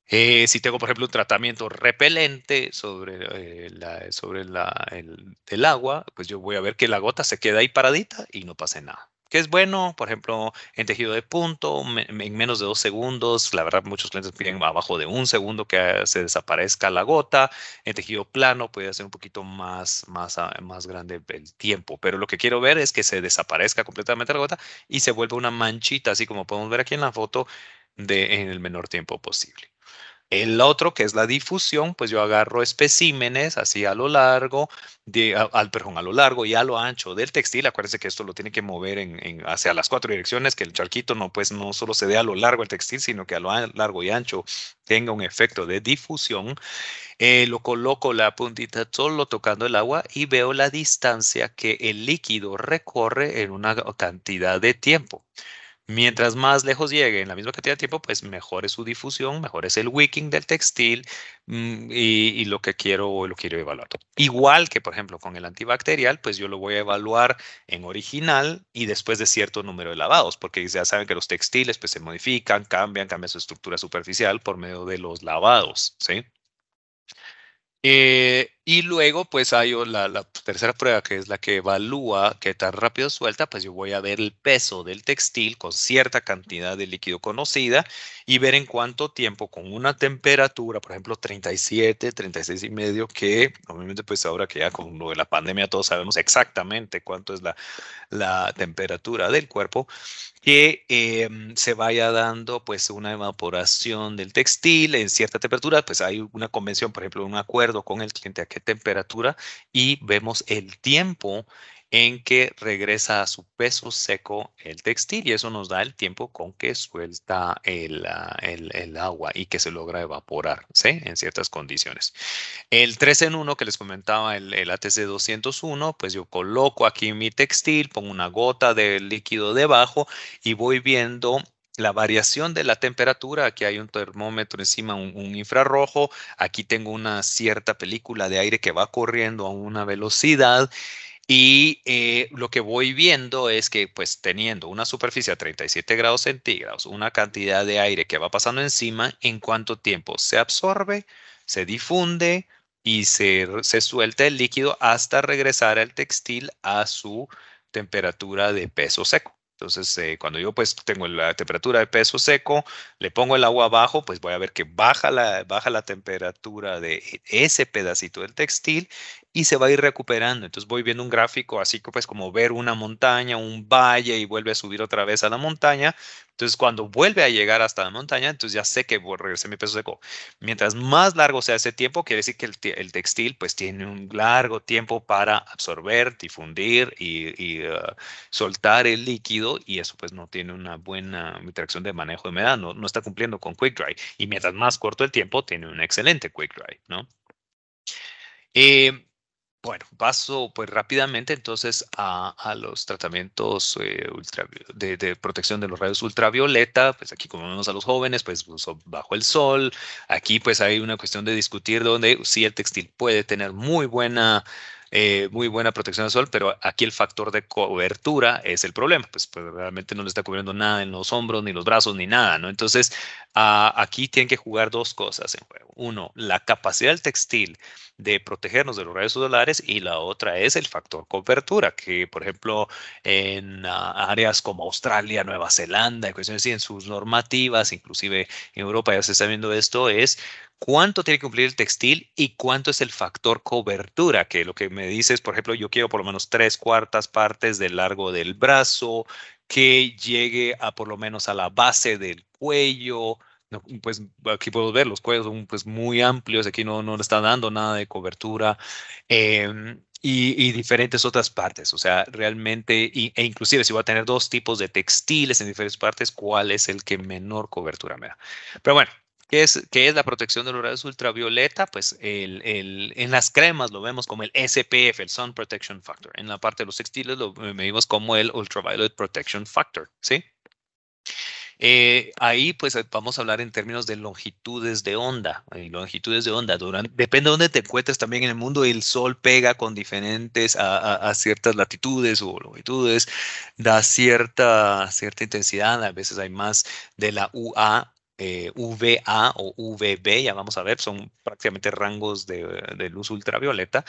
Eh, si tengo, por ejemplo, un tratamiento repelente sobre, eh, la, sobre la, el, el, agua, pues yo voy a ver que la gota se queda ahí paradita y no pase nada que es bueno, por ejemplo, en tejido de punto, en menos de dos segundos, la verdad muchos clientes piden abajo de un segundo que se desaparezca la gota, en tejido plano puede ser un poquito más, más, ah, más grande el tiempo, pero lo que quiero ver es que se desaparezca completamente la gota y se vuelva una manchita, así como podemos ver aquí en la foto, de, en el menor tiempo posible. El otro, que es la difusión, pues yo agarro especímenes así a lo largo, de, al, perdón, a lo largo y a lo ancho del textil. Acuérdense que esto lo tiene que mover en, hacia las cuatro direcciones, que el charquito no, pues, no solo se dé a lo largo del textil, sino que a lo largo y ancho tenga un efecto de difusión. Eh, lo coloco la puntita solo tocando el agua y veo la distancia que el líquido recorre en una cantidad de tiempo. Mientras más lejos llegue en la misma cantidad de tiempo, pues mejor es su difusión, mejor es el wicking del textil mm, y, lo que quiero lo quiero evaluar. Igual que, por ejemplo, con el antibacterial, pues yo lo voy a evaluar en original y después de cierto número de lavados, porque ya saben que los textiles pues se modifican, cambian, cambian su estructura superficial por medio de los lavados, ¿sí? Eh, y luego, pues hay la, la, tercera prueba, que es la que evalúa qué tan rápido suelta, pues yo voy a ver el peso del textil con cierta cantidad de líquido conocida y ver en cuánto tiempo con una temperatura, por ejemplo, 37, 36 y medio, que obviamente pues ahora que ya con lo de la pandemia todos sabemos exactamente cuánto es la, la temperatura del cuerpo, que em, se vaya dando pues una evaporación del textil en cierta temperatura, pues hay una convención, por ejemplo, un acuerdo con el cliente qué temperatura y vemos el tiempo en que regresa a su peso seco el textil y eso nos da el tiempo con que suelta el, ah, el, agua y que se logra evaporar en ciertas condiciones. El 3 en 1 que les comentaba, el, el ATC 201, pues yo coloco aquí mi textil, pongo una gota de líquido debajo y voy viendo la variación de la temperatura, aquí hay un termómetro encima, un, infrarrojo, aquí tengo una cierta película de aire que va corriendo a una velocidad y eh, lo que voy viendo es que, pues teniendo una superficie a 37 grados centígrados, una cantidad de aire que va pasando encima, en cuánto tiempo se absorbe, se difunde y se, se suelta el líquido hasta regresar el textil a su temperatura de peso seco. Entonces, eh, cuando yo pues tengo la temperatura de peso seco, le pongo el agua abajo, pues voy a ver que baja la, baja la temperatura de ese pedacito del textil y se va a ir recuperando. Entonces voy viendo un gráfico así pues como ver una montaña, un valle y vuelve a subir otra vez a la montaña. Entonces cuando vuelve a llegar hasta la montaña, entonces ya sé que regresar mi peso seco. Mientras más largo sea ese tiempo, quiere decir que el, textil pues tiene un largo tiempo para absorber, difundir y, uh, soltar el líquido y eso pues no tiene una buena interacción de manejo de humedad, no, no está cumpliendo con quick dry. Y mientras más corto el tiempo, tiene un excelente quick dry, ¿no? Eh, bueno, paso pues rápidamente entonces a, los tratamientos eh, de, protección de los rayos ultravioleta. Pues aquí como vemos a los jóvenes, pues bajo el sol. Aquí pues hay una cuestión de discutir donde sí el textil puede tener muy buena eh, muy buena protección del sol, pero aquí el factor de cobertura es el problema, pues, pues, realmente no le está cubriendo nada en los hombros, ni los brazos, ni nada, ¿no? Entonces, ah, aquí tienen que jugar dos cosas en juego. Uno, la capacidad del textil de protegernos de los rayos solares y la otra es el factor cobertura, que por ejemplo en ah, áreas como Australia, Nueva Zelanda, en cuestiones así, en sus normativas, inclusive en Europa ya se está viendo esto, es cuánto tiene que cumplir el textil y cuánto es el factor cobertura, que lo que me dice es, por ejemplo, yo quiero por lo menos tres cuartas partes del largo del brazo, que llegue a por lo menos a la base del cuello, pues aquí puedo ver, los cuellos son pues, muy amplios, aquí no, no le está dando nada de cobertura. Em, y, diferentes otras partes. O sea, realmente, e inclusive si voy a tener dos tipos de textiles en diferentes partes, ¿cuál es el que menor cobertura me da? Pero bueno, ¿Qué es, ¿Qué es, la protección de los rayos ultravioleta? Pues el, el, en las cremas lo vemos como el SPF, el Sun Protection Factor. En la parte de los textiles lo medimos como el Ultraviolet Protection Factor, ¿sí? Eh, ahí pues eh, vamos a hablar en términos de longitudes de onda. longitudes de onda, depende de dónde te encuentres también en el mundo, el sol pega con diferentes a, ciertas latitudes o longitudes, da cierta, cierta intensidad, a veces hay más de la UA eh, VA o VB, ya vamos a ver, son prácticamente rangos de luz ultravioleta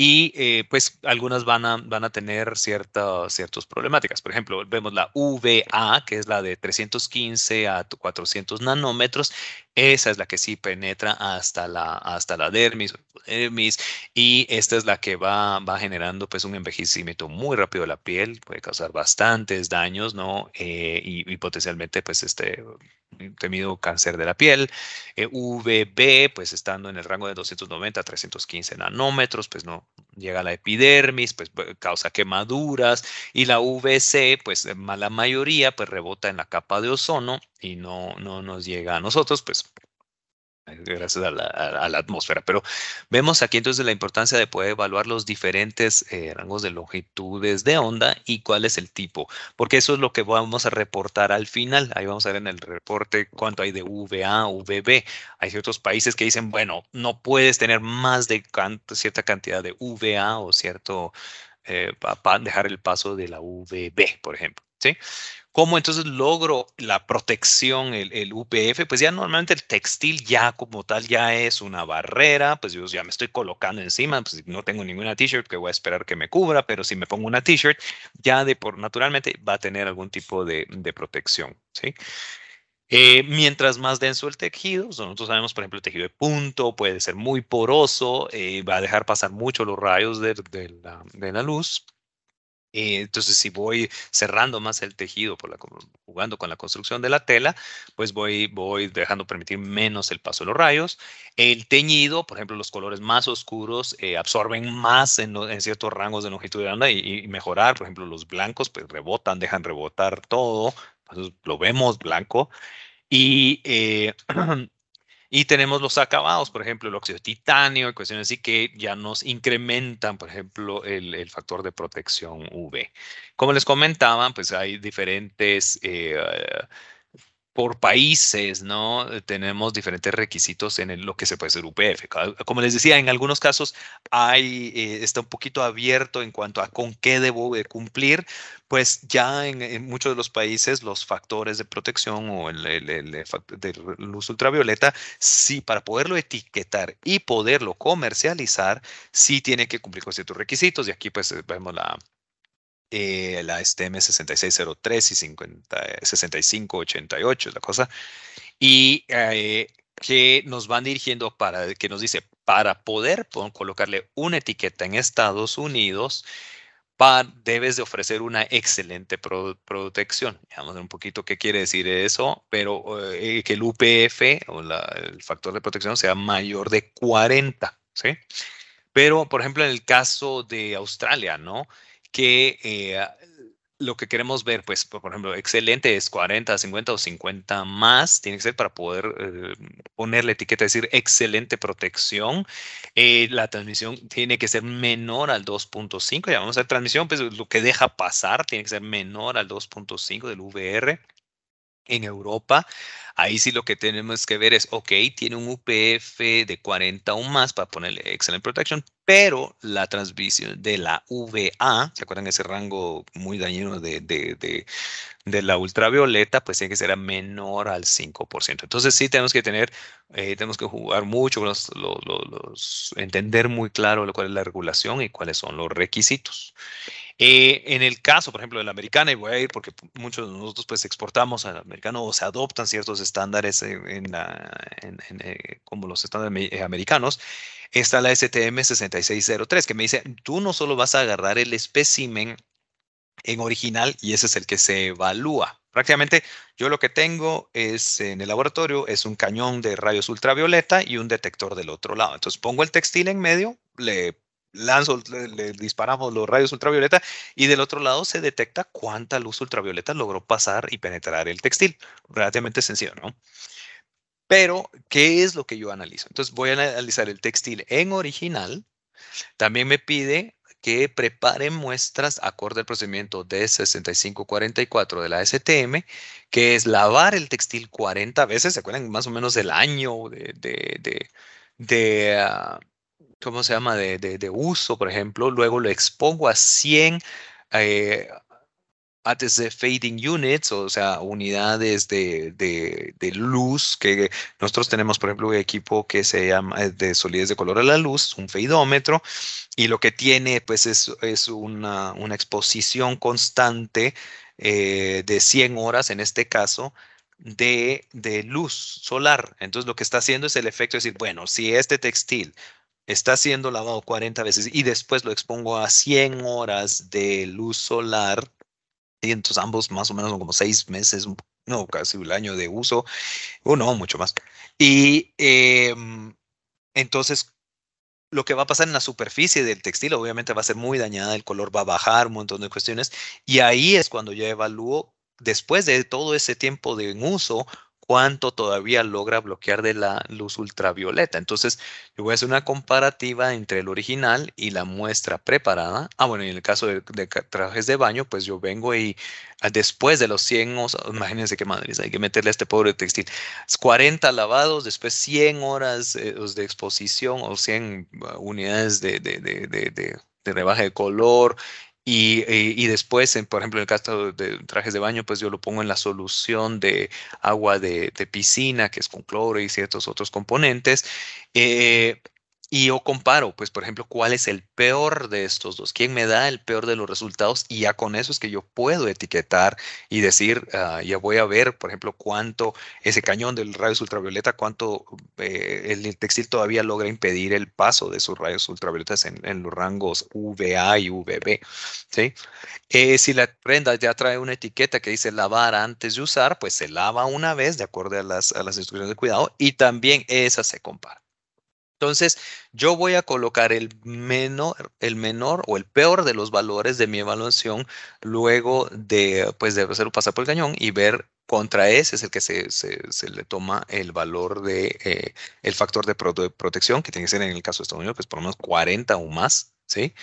y eh, pues algunas van a, van a tener ciertas ciertas problemáticas. Por ejemplo, vemos la UVA, que es la de 315 a 400 nanómetros. Esa es la que sí penetra hasta la, hasta la dermis, dermis y esta es la que va, va generando pues un envejecimiento muy rápido de la piel, puede causar bastantes daños, ¿no? Eh, y, potencialmente pues este temido cáncer de la piel. Eh, VB, pues estando en el rango de 290 a 315 nanómetros, pues no, llega la epidermis, pues causa quemaduras y la VC, pues la mayoría pues rebota en la capa de ozono y no, no nos llega a nosotros, pues gracias a la, atmósfera. Pero vemos aquí entonces la importancia de poder evaluar los diferentes eh, rangos de longitudes de onda y cuál es el tipo, porque eso es lo que vamos a reportar al final. Ahí vamos a ver en el reporte cuánto hay de VA, VB. Hay ciertos países que dicen, bueno, no puedes tener más de cierta cantidad de VA o cierto, eh, para dejar el paso de la VB, por ejemplo. ¿sí? ¿Cómo entonces logro la protección, el, UPF? Pues ya normalmente el textil ya como tal ya es una barrera, pues yo ya me estoy colocando encima, pues no tengo ninguna t-shirt que voy a esperar que me cubra, pero si me pongo una t-shirt, ya de por naturalmente va a tener algún tipo de, protección, ¿sí? Eh, mientras más denso el tejido, nosotros sabemos, por ejemplo, el tejido de punto puede ser muy poroso, eh, va a dejar pasar mucho los rayos de, de la luz, entonces, si voy cerrando más el tejido, por la, jugando con la construcción de la tela, pues voy, voy dejando permitir menos el paso de los rayos. El teñido, por ejemplo, los colores más oscuros eh, absorben más en, ciertos rangos de longitud de onda y, mejorar. Por ejemplo, los blancos pues rebotan, dejan rebotar todo. lo vemos blanco. Y eh, Y tenemos los acabados, por ejemplo, el óxido de titanio y cuestiones así que ya nos incrementan, por ejemplo, el, factor de protección UV. Como les comentaba, pues hay diferentes eh, por países, ¿no? Eh, tenemos diferentes requisitos en lo que se puede hacer UPF. Como les decía, en algunos casos hay, eh, está un poquito abierto en cuanto a con qué debo cumplir, pues ya en, muchos de los países los factores de protección o el, el, de luz ultravioleta, sí, para poderlo etiquetar y poderlo comercializar, sí tiene que cumplir con ciertos requisitos. Y aquí pues vemos la, eh, la STM 6603 y 6588 es la cosa, y eh, que nos van dirigiendo para, que nos dice, para poder colocarle una etiqueta en Estados Unidos, debes de ofrecer una excelente protección. Vamos a ver un poquito qué quiere decir eso, pero eh, que el UPF o el factor de protección sea mayor de 40, ¿sí? Pero, por ejemplo, en el caso de Australia, ¿no? Que eh, lo que queremos ver, pues, por ejemplo, excelente es 40, 50 o 50 más, tiene que ser para poder eh, poner la etiqueta, decir excelente protección. Eh, la transmisión tiene que ser menor al 2.5, ya vamos a transmisión, pues lo que deja pasar tiene que ser menor al 2.5 del VR. En Europa, ahí sí lo que tenemos que ver es, ok, tiene un UPF de 40 o más para ponerle Excellent Protection, pero la transmisión de la VA, ¿se acuerdan ese rango muy dañino de, de, de, la ultravioleta? Pues tiene que ser menor al 5%. Entonces sí tenemos que tener, eh, tenemos que jugar mucho, los, los, entender muy claro cuál es la regulación y cuáles son los requisitos. Eh, en el caso, por ejemplo, de la americana, y voy a ir porque muchos de nosotros pues exportamos al americano o se adoptan ciertos estándares en, la, eh, como los estándares americanos, está la STM 6603 que me dice, tú no solo vas a agarrar el espécimen en original y ese es el que se evalúa Prácticamente yo lo que tengo es en el laboratorio es un cañón de rayos ultravioleta y un detector del otro lado. Entonces pongo el textil en medio, le lanzo, le, disparamos los rayos ultravioleta y del otro lado se detecta cuánta luz ultravioleta logró pasar y penetrar el textil. Relativamente sencillo, ¿no? Pero, ¿qué es lo que yo analizo? Entonces voy a analizar el textil en original. También me pide que prepare muestras acorde al procedimiento D6544 de la STM, que es lavar el textil 40 veces, ¿se acuerdan más o menos del año de, de, de, ah, ¿cómo se llama?, de, uso, por ejemplo, luego lo expongo a 100 eh, de fading units, o sea, unidades de, de, luz que nosotros tenemos, por ejemplo, un equipo que se llama eh, de solidez de color a la luz, un feidómetro, y lo que tiene pues es, es una, una, exposición constante eh, de 100 horas en este caso de, de luz solar. Entonces lo que está haciendo es el efecto de decir, bueno, si este textil está siendo lavado 40 veces y después lo expongo a 100 horas de luz solar, y entonces ambos más o menos como seis meses, no, casi un año de uso, o no, mucho más. Y em, entonces lo que va a pasar en la superficie del textil obviamente va a ser muy dañada, el color va a bajar, un montón de cuestiones, y ahí es cuando yo evalúo, después de todo ese tiempo de uso, cuánto todavía logra bloquear de la luz ultravioleta. Entonces, yo voy a hacer una comparativa entre el original y la muestra preparada. Ah, bueno, y en el caso de, trajes de baño, pues yo vengo y ah, después de los 100, imagínense qué madre, hay que meterle a este pobre textil. 40 lavados, después 100 horas eh, de exposición o 100 ah, unidades de, de, de, de rebaje de color y, después, en, por ejemplo, en el caso de trajes de baño, pues yo lo pongo en la solución de agua de, piscina, que es con cloro y ciertos otros componentes. Eh, y yo comparo, pues, por ejemplo, cuál es el peor de estos dos, quién me da el peor de los resultados y ya con eso es que yo puedo etiquetar y decir, ah, ya voy a ver, por ejemplo, cuánto ese cañón del rayos ultravioleta, cuánto eh, el textil todavía logra impedir el paso de sus rayos ultravioletas en, los rangos UVA y UVB, ¿sí? Eh, si la prenda ya trae una etiqueta que dice lavar antes de usar, pues se lava una vez de acuerdo a las, a las instrucciones de cuidado y también esa se compara. Entonces, yo voy a colocar el menor, el menor o el peor de los valores de mi evaluación luego de, pues, de hacer un pasar por el cañón y ver contra ese es el que se, le toma el valor de eh, el factor de, protección, que tiene que ser en el caso de Estados Unidos, pues por lo menos 40 o más, ¿sí?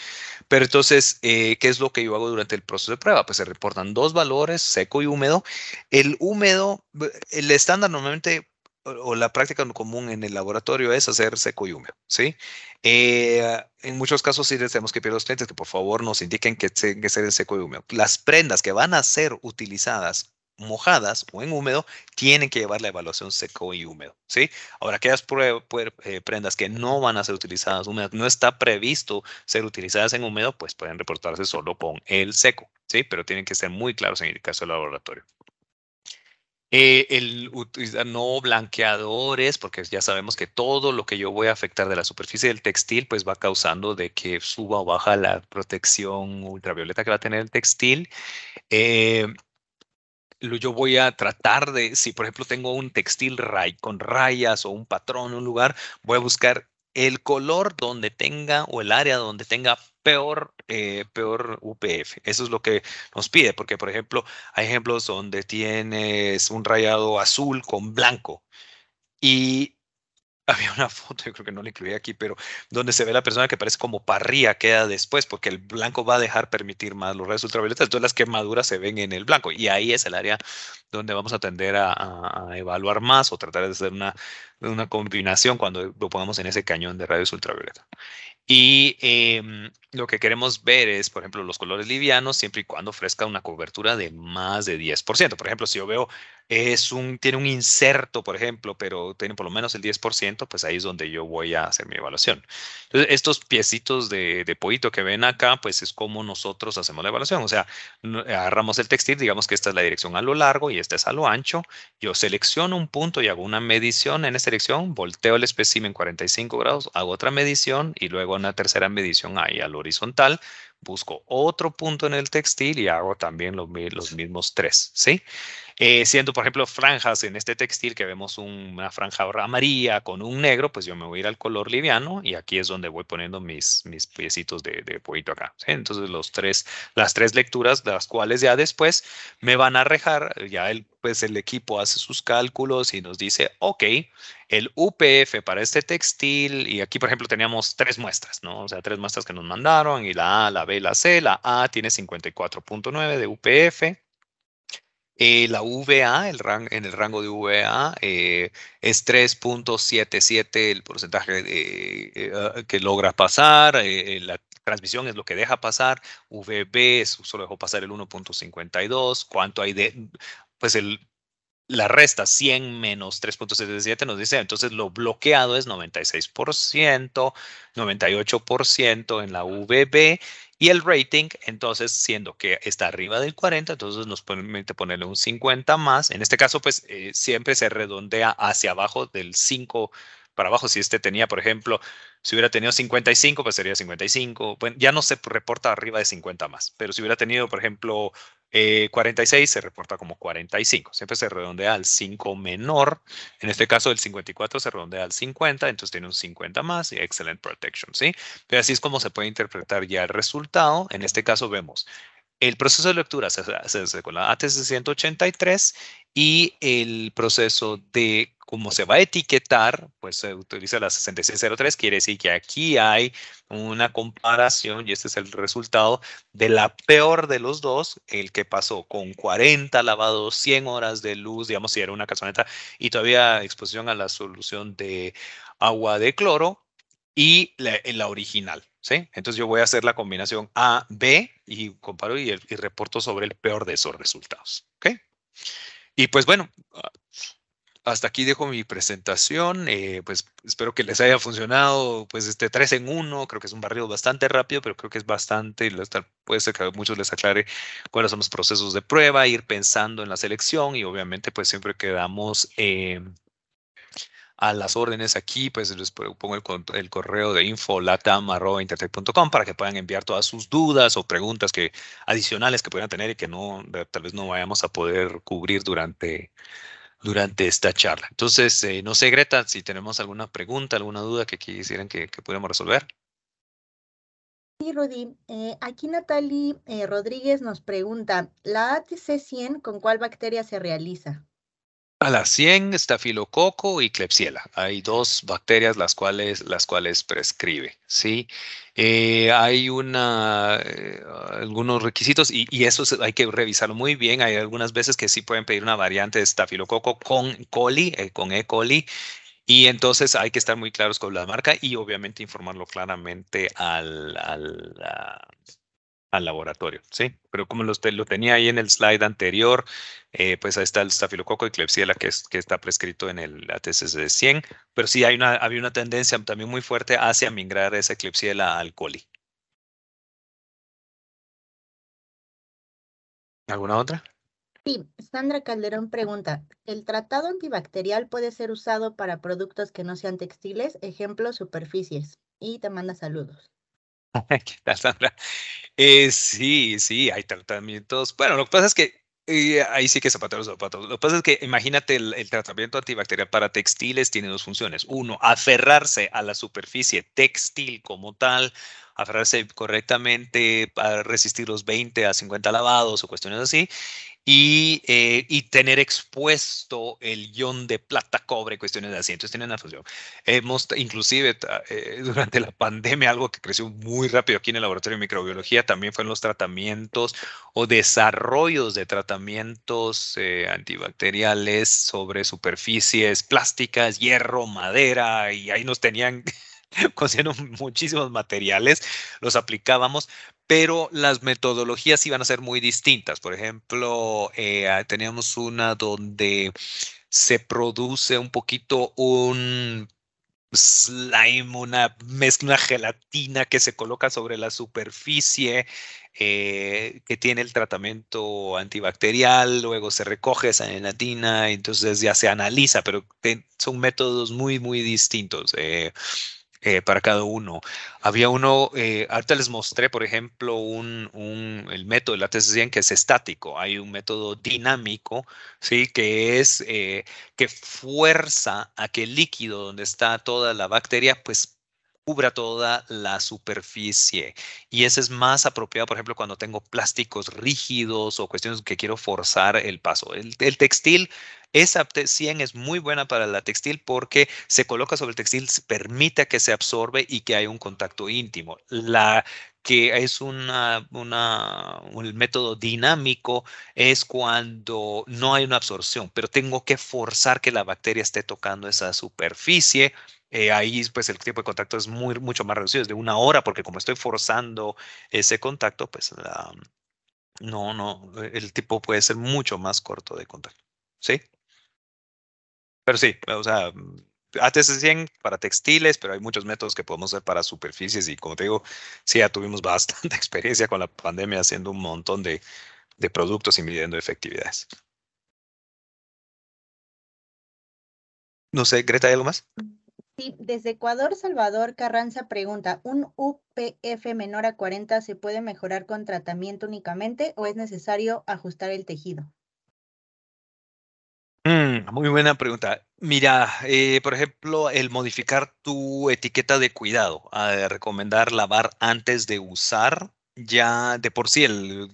Pero entonces, eh, ¿qué es lo que yo hago durante el proceso de prueba? Pues se reportan dos valores, seco y húmedo. El húmedo, el estándar normalmente o la práctica común en el laboratorio es hacer seco y húmedo, ¿sí? Eh, en muchos casos sí les tenemos que pedir a los clientes que por favor nos indiquen que tiene que ser seco y húmedo. Las prendas que van a ser utilizadas mojadas o en húmedo tienen que llevar la evaluación seco y húmedo, ¿sí? Ahora, aquellas eh, prendas que no van a ser utilizadas húmedas, no está previsto ser utilizadas en húmedo, pues pueden reportarse solo con el seco, ¿sí? Pero tienen que ser muy claros en el caso del laboratorio. Eh, no blanqueadores, porque ya sabemos que todo lo que yo voy a afectar de la superficie del textil, pues va causando de que suba o baja la protección ultravioleta que va a tener el textil. Eh, yo voy a tratar de, si por ejemplo tengo un textil ray, con rayas o un patrón un lugar, voy a buscar el color donde tenga o el área donde tenga peor, eh, peor UPF. Eso es lo que nos pide, porque por ejemplo, hay ejemplos donde tienes un rayado azul con blanco y había una foto, yo creo que no la incluí aquí, pero donde se ve la persona que parece como parrilla queda después, porque el blanco va a dejar permitir más los rayos ultravioletas, entonces las quemaduras se ven en el blanco y ahí es el área donde vamos a tender a, evaluar más o tratar de hacer una, una combinación cuando lo pongamos en ese cañón de rayos ultravioleta. Y em, lo que queremos ver es, por ejemplo, los colores livianos siempre y cuando ofrezca una cobertura de más de 10%. Por ejemplo, si yo veo es un, tiene un inserto, por ejemplo, pero tiene por lo menos el 10%, pues ahí es donde yo voy a hacer mi evaluación. Estos piecitos de, de que ven acá, pues es como nosotros hacemos la evaluación. O sea, agarramos el textil, digamos que esta es la dirección a lo largo y esta es a lo ancho. Yo selecciono un punto y hago una medición en esta dirección, volteo el espécimen 45 grados, hago otra medición y luego una tercera medición ahí al horizontal busco otro punto en el textil y hago también los, los mismos tres, ¿sí? Eh, siendo, por ejemplo, franjas en este textil que vemos una franja amarilla con un negro, pues yo me voy a ir al color liviano y aquí es donde voy poniendo mis, mis piecitos de, de acá. Entonces, los tres, las tres lecturas, las cuales ya después me van a rejar, ya el, pues el equipo hace sus cálculos y nos dice, ok, el UPF para este textil, y aquí, por ejemplo, teníamos tres muestras, ¿no? O sea, tres muestras que nos mandaron, y la A, la B, la C, la A tiene 54.9 de UPF, eh, la VA, el en el rango de VA, eh, es 3.77 el porcentaje eh, ah, que logra pasar, la transmisión es lo que deja pasar, VB solo dejó pasar el 1.52, cuánto hay de, pues el, la resta 100 menos 3.77 nos dice, entonces lo bloqueado es 96%, 98% en la VB y el rating, entonces, siendo que está arriba del 40, entonces nos permite ponerle un 50 más. En este caso, pues eh, siempre se redondea hacia abajo del 5 para abajo. Si este tenía, por ejemplo, si hubiera tenido 55, pues sería 55. Bueno, ya no se reporta arriba de 50 más. Pero si hubiera tenido, por ejemplo, 46 eh, se reporta como 45. Siempre se redondea al 5 menor. En este caso, el 54 se redondea al 50, entonces tiene un 50 más y excellent protection, ¿sí? Pero así es como se puede interpretar ya el resultado. En este caso vemos el proceso de lectura se hace con la ATC 183 y el proceso de cómo se va a etiquetar, pues se utiliza la 6603, quiere decir que aquí hay una comparación y este es el resultado de la peor de los dos, el que pasó con 40 lavados, 100 horas de luz, digamos si era una calzoneta y todavía exposición a la solución de agua de cloro y la, la original. ¿Sí? Entonces yo voy a hacer la combinación A, B y comparo y, y reporto sobre el peor de esos resultados. ¿Ok? Y pues bueno, hasta aquí dejo mi presentación. Eh, pues espero que les haya funcionado. Pues este 3 en 1, creo que es un barrido bastante rápido, pero creo que es bastante. Puede ser que a muchos les aclare cuáles son los procesos de prueba, ir pensando en la selección y obviamente pues siempre quedamos eh, a las órdenes aquí, pues les pongo el, correo de info.latam.intertech.com para que puedan enviar todas sus dudas o preguntas que adicionales que puedan tener y que no tal vez no vayamos a poder cubrir durante durante esta charla. Entonces, eh, no sé, Greta, si tenemos alguna pregunta, alguna duda que quisieran que, que pudiéramos resolver. Sí, Rudy. Eh, aquí Natalie eh, Rodríguez nos pregunta, ¿la ATC 100 con cuál bacteria se realiza? A la 100, estafilococo y Klebsiella. Hay dos bacterias las cuales, las cuales prescribe, ¿sí? Eh, hay una, eh, algunos requisitos y, eso hay que revisarlo muy bien. Hay algunas veces que sí pueden pedir una variante de estafilococo con coli, eh, con E. coli, y entonces hay que estar muy claros con la marca y obviamente informarlo claramente al, al laboratorio, ¿sí? Pero como lo, lo, tenía ahí en el slide anterior, eh, pues ahí está el estafilococo y Klebsiella que, es, que está prescrito en el ATCC 100, pero sí hay una, había una tendencia también muy fuerte hacia migrar esa Klebsiella al coli. ¿Alguna otra? Sí, Sandra Calderón pregunta, ¿el tratado antibacterial puede ser usado para productos que no sean textiles? Ejemplo, superficies. Y te manda saludos. Eh, sí, sí, hay tratamientos. Bueno, lo que pasa es que eh, ahí sí que zapatos los zapatos. Lo que pasa es que imagínate el, el, tratamiento antibacterial para textiles tiene dos funciones. Uno, aferrarse a la superficie textil como tal, aferrarse correctamente para resistir los 20 a 50 lavados o cuestiones así. Eh, y, tener expuesto el ion de plata, cobre, cuestiones de así. Entonces tienen una función. Hemos, inclusive, eh, durante la pandemia, algo que creció muy rápido aquí en el laboratorio de microbiología también fueron los tratamientos o desarrollos de tratamientos eh, antibacteriales sobre superficies plásticas, hierro, madera, y ahí nos tenían consiguiendo muchísimos materiales, los aplicábamos, pero las metodologías iban a ser muy distintas. Por ejemplo, eh, ah, teníamos una donde se produce un poquito un slime, una mezcla, una gelatina que se coloca sobre la superficie, eh, que tiene el tratamiento antibacterial, luego se recoge esa gelatina, entonces ya se analiza, pero son métodos muy, muy distintos. Eh, eh, para cada uno. Había uno, eh, ahorita les mostré, por ejemplo, un, el método de la TC100 que es estático. Hay un método dinámico, ¿sí? Que es eh, que fuerza a que el líquido donde está toda la bacteria, pues cubra toda la superficie. Y ese es más apropiado, por ejemplo, cuando tengo plásticos rígidos o cuestiones que quiero forzar el paso. El, textil, esa 100 es muy buena para la textil porque se coloca sobre el textil, permite que se absorbe y que haya un contacto íntimo. La que es una, una, un método dinámico es cuando no hay una absorción, pero tengo que forzar que la bacteria esté tocando esa superficie eh, ahí pues el tiempo de contacto es muy, mucho más reducido, es de una hora, porque como estoy forzando ese contacto, pues no, no, el tipo puede ser mucho más corto de contacto. ¿Sí? Pero sí, o sea, ATS 100 para textiles, pero hay muchos métodos que podemos hacer para superficies y como te digo, sí, ya tuvimos bastante experiencia con la pandemia haciendo un montón de, de productos y midiendo efectividades. No sé, Greta, ¿hay algo más? Sí, desde Ecuador, Salvador Carranza pregunta, ¿un UPF menor a 40 se puede mejorar con tratamiento únicamente o es necesario ajustar el tejido? Mm, muy buena pregunta. Mira, eh, por ejemplo, el modificar tu etiqueta de cuidado, recomendar lavar antes de usar ya de por sí, el,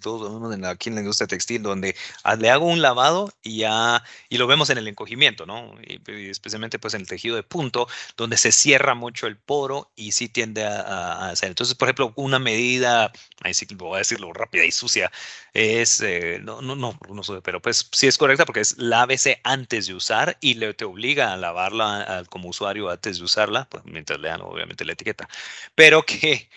aquí en la industria textil, donde le hago un lavado y ya, y lo vemos en el encogimiento, ¿no? Y, especialmente pues en el tejido de punto, donde se cierra mucho el poro y sí tiende a, hacer. Entonces, por ejemplo, una medida, ahí sí voy a decirlo rápida y sucia, es, eh, no, no, no, no pero pues sí es correcta porque es lávese antes de usar y le, te obliga a lavarla como usuario antes de usarla, pues mientras lean obviamente la etiqueta, pero que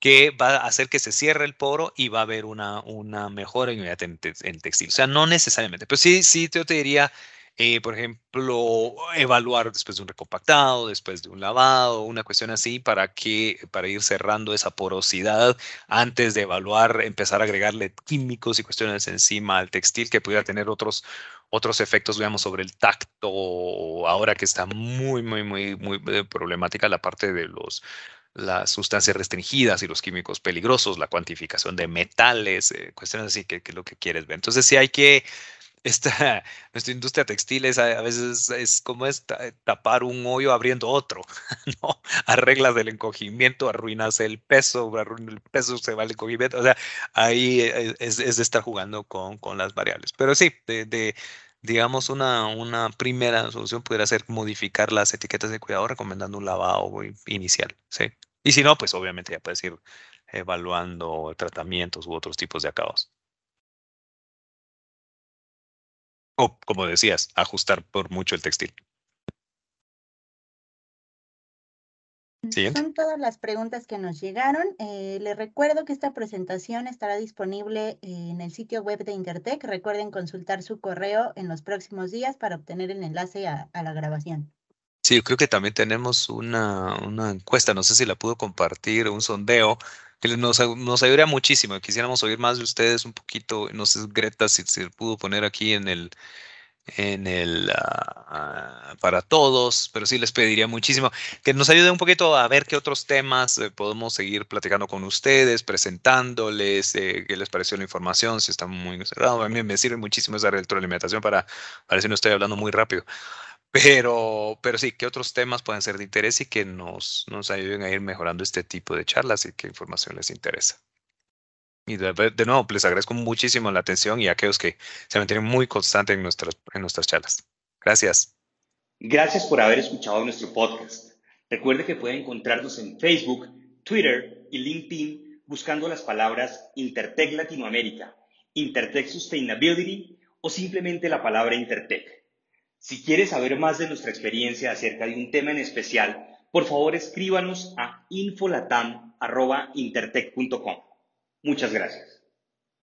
que va a hacer que se cierre el poro y va a haber una, una mejora en, el textil. O sea, no necesariamente, pero sí, sí yo te diría, eh, por ejemplo, evaluar después de un recompactado, después de un lavado, una cuestión así, para que para ir cerrando esa porosidad antes de evaluar, empezar a agregarle químicos y cuestiones encima al textil que pudiera tener otros otros efectos, veamos, sobre el tacto, ahora que está muy, muy, muy, muy eh, problemática la parte de los las sustancias restringidas y los químicos peligrosos, la cuantificación de metales, eh, cuestiones así que, es lo que quieres ver. Entonces, sí hay que, esta, nuestra industria textil es, a veces es como es tapar un hoyo abriendo otro, ¿no? Arreglas el encogimiento, arruinas el peso, arruinas el peso, se va el encogimiento, o sea, ahí eh, es, es de estar jugando con, con las variables. Pero sí, de, de digamos, una, una primera solución pudiera ser modificar las etiquetas de cuidado recomendando un lavado inicial, ¿sí? Y si no, pues obviamente ya puedes ir evaluando tratamientos u otros tipos de acabados. O, como decías, ajustar por mucho el textil. Son todas las preguntas que nos llegaron. Eh, les recuerdo que esta presentación estará disponible en el sitio web de Intertech. Recuerden consultar su correo en los próximos días para obtener el enlace a, la grabación. Sí, creo que también tenemos una, encuesta, no sé si la pudo compartir, un sondeo, que nos, nos ayudaría muchísimo. Quisiéramos oír más de ustedes un poquito, no sé, Greta, si se pudo poner aquí en el, en el ah, para todos, pero sí les pediría muchísimo que nos ayuden un poquito a ver qué otros temas eh, podemos seguir platicando con ustedes, presentándoles, eh, qué les pareció la información, si están muy cerrados. A mí me sirve muchísimo esa retroalimentación para, para si no estoy hablando muy rápido. Pero, pero sí, qué otros temas pueden ser de interés y que nos, nos ayuden a ir mejorando este tipo de charlas y qué información les interesa. Y de, nuevo, les agradezco muchísimo la atención y a aquellos que se mantienen muy constantes en nuestras, en nuestras charlas. Gracias. Gracias por haber escuchado nuestro podcast. Recuerde que puede encontrarnos en Facebook, Twitter y LinkedIn buscando las palabras Intertech Latinoamérica, Intertech Sustainability o simplemente la palabra Intertech. Si quiere saber más de nuestra experiencia acerca de un tema en especial, por favor escríbanos a infolatam.intertech.com. Muchas gracias.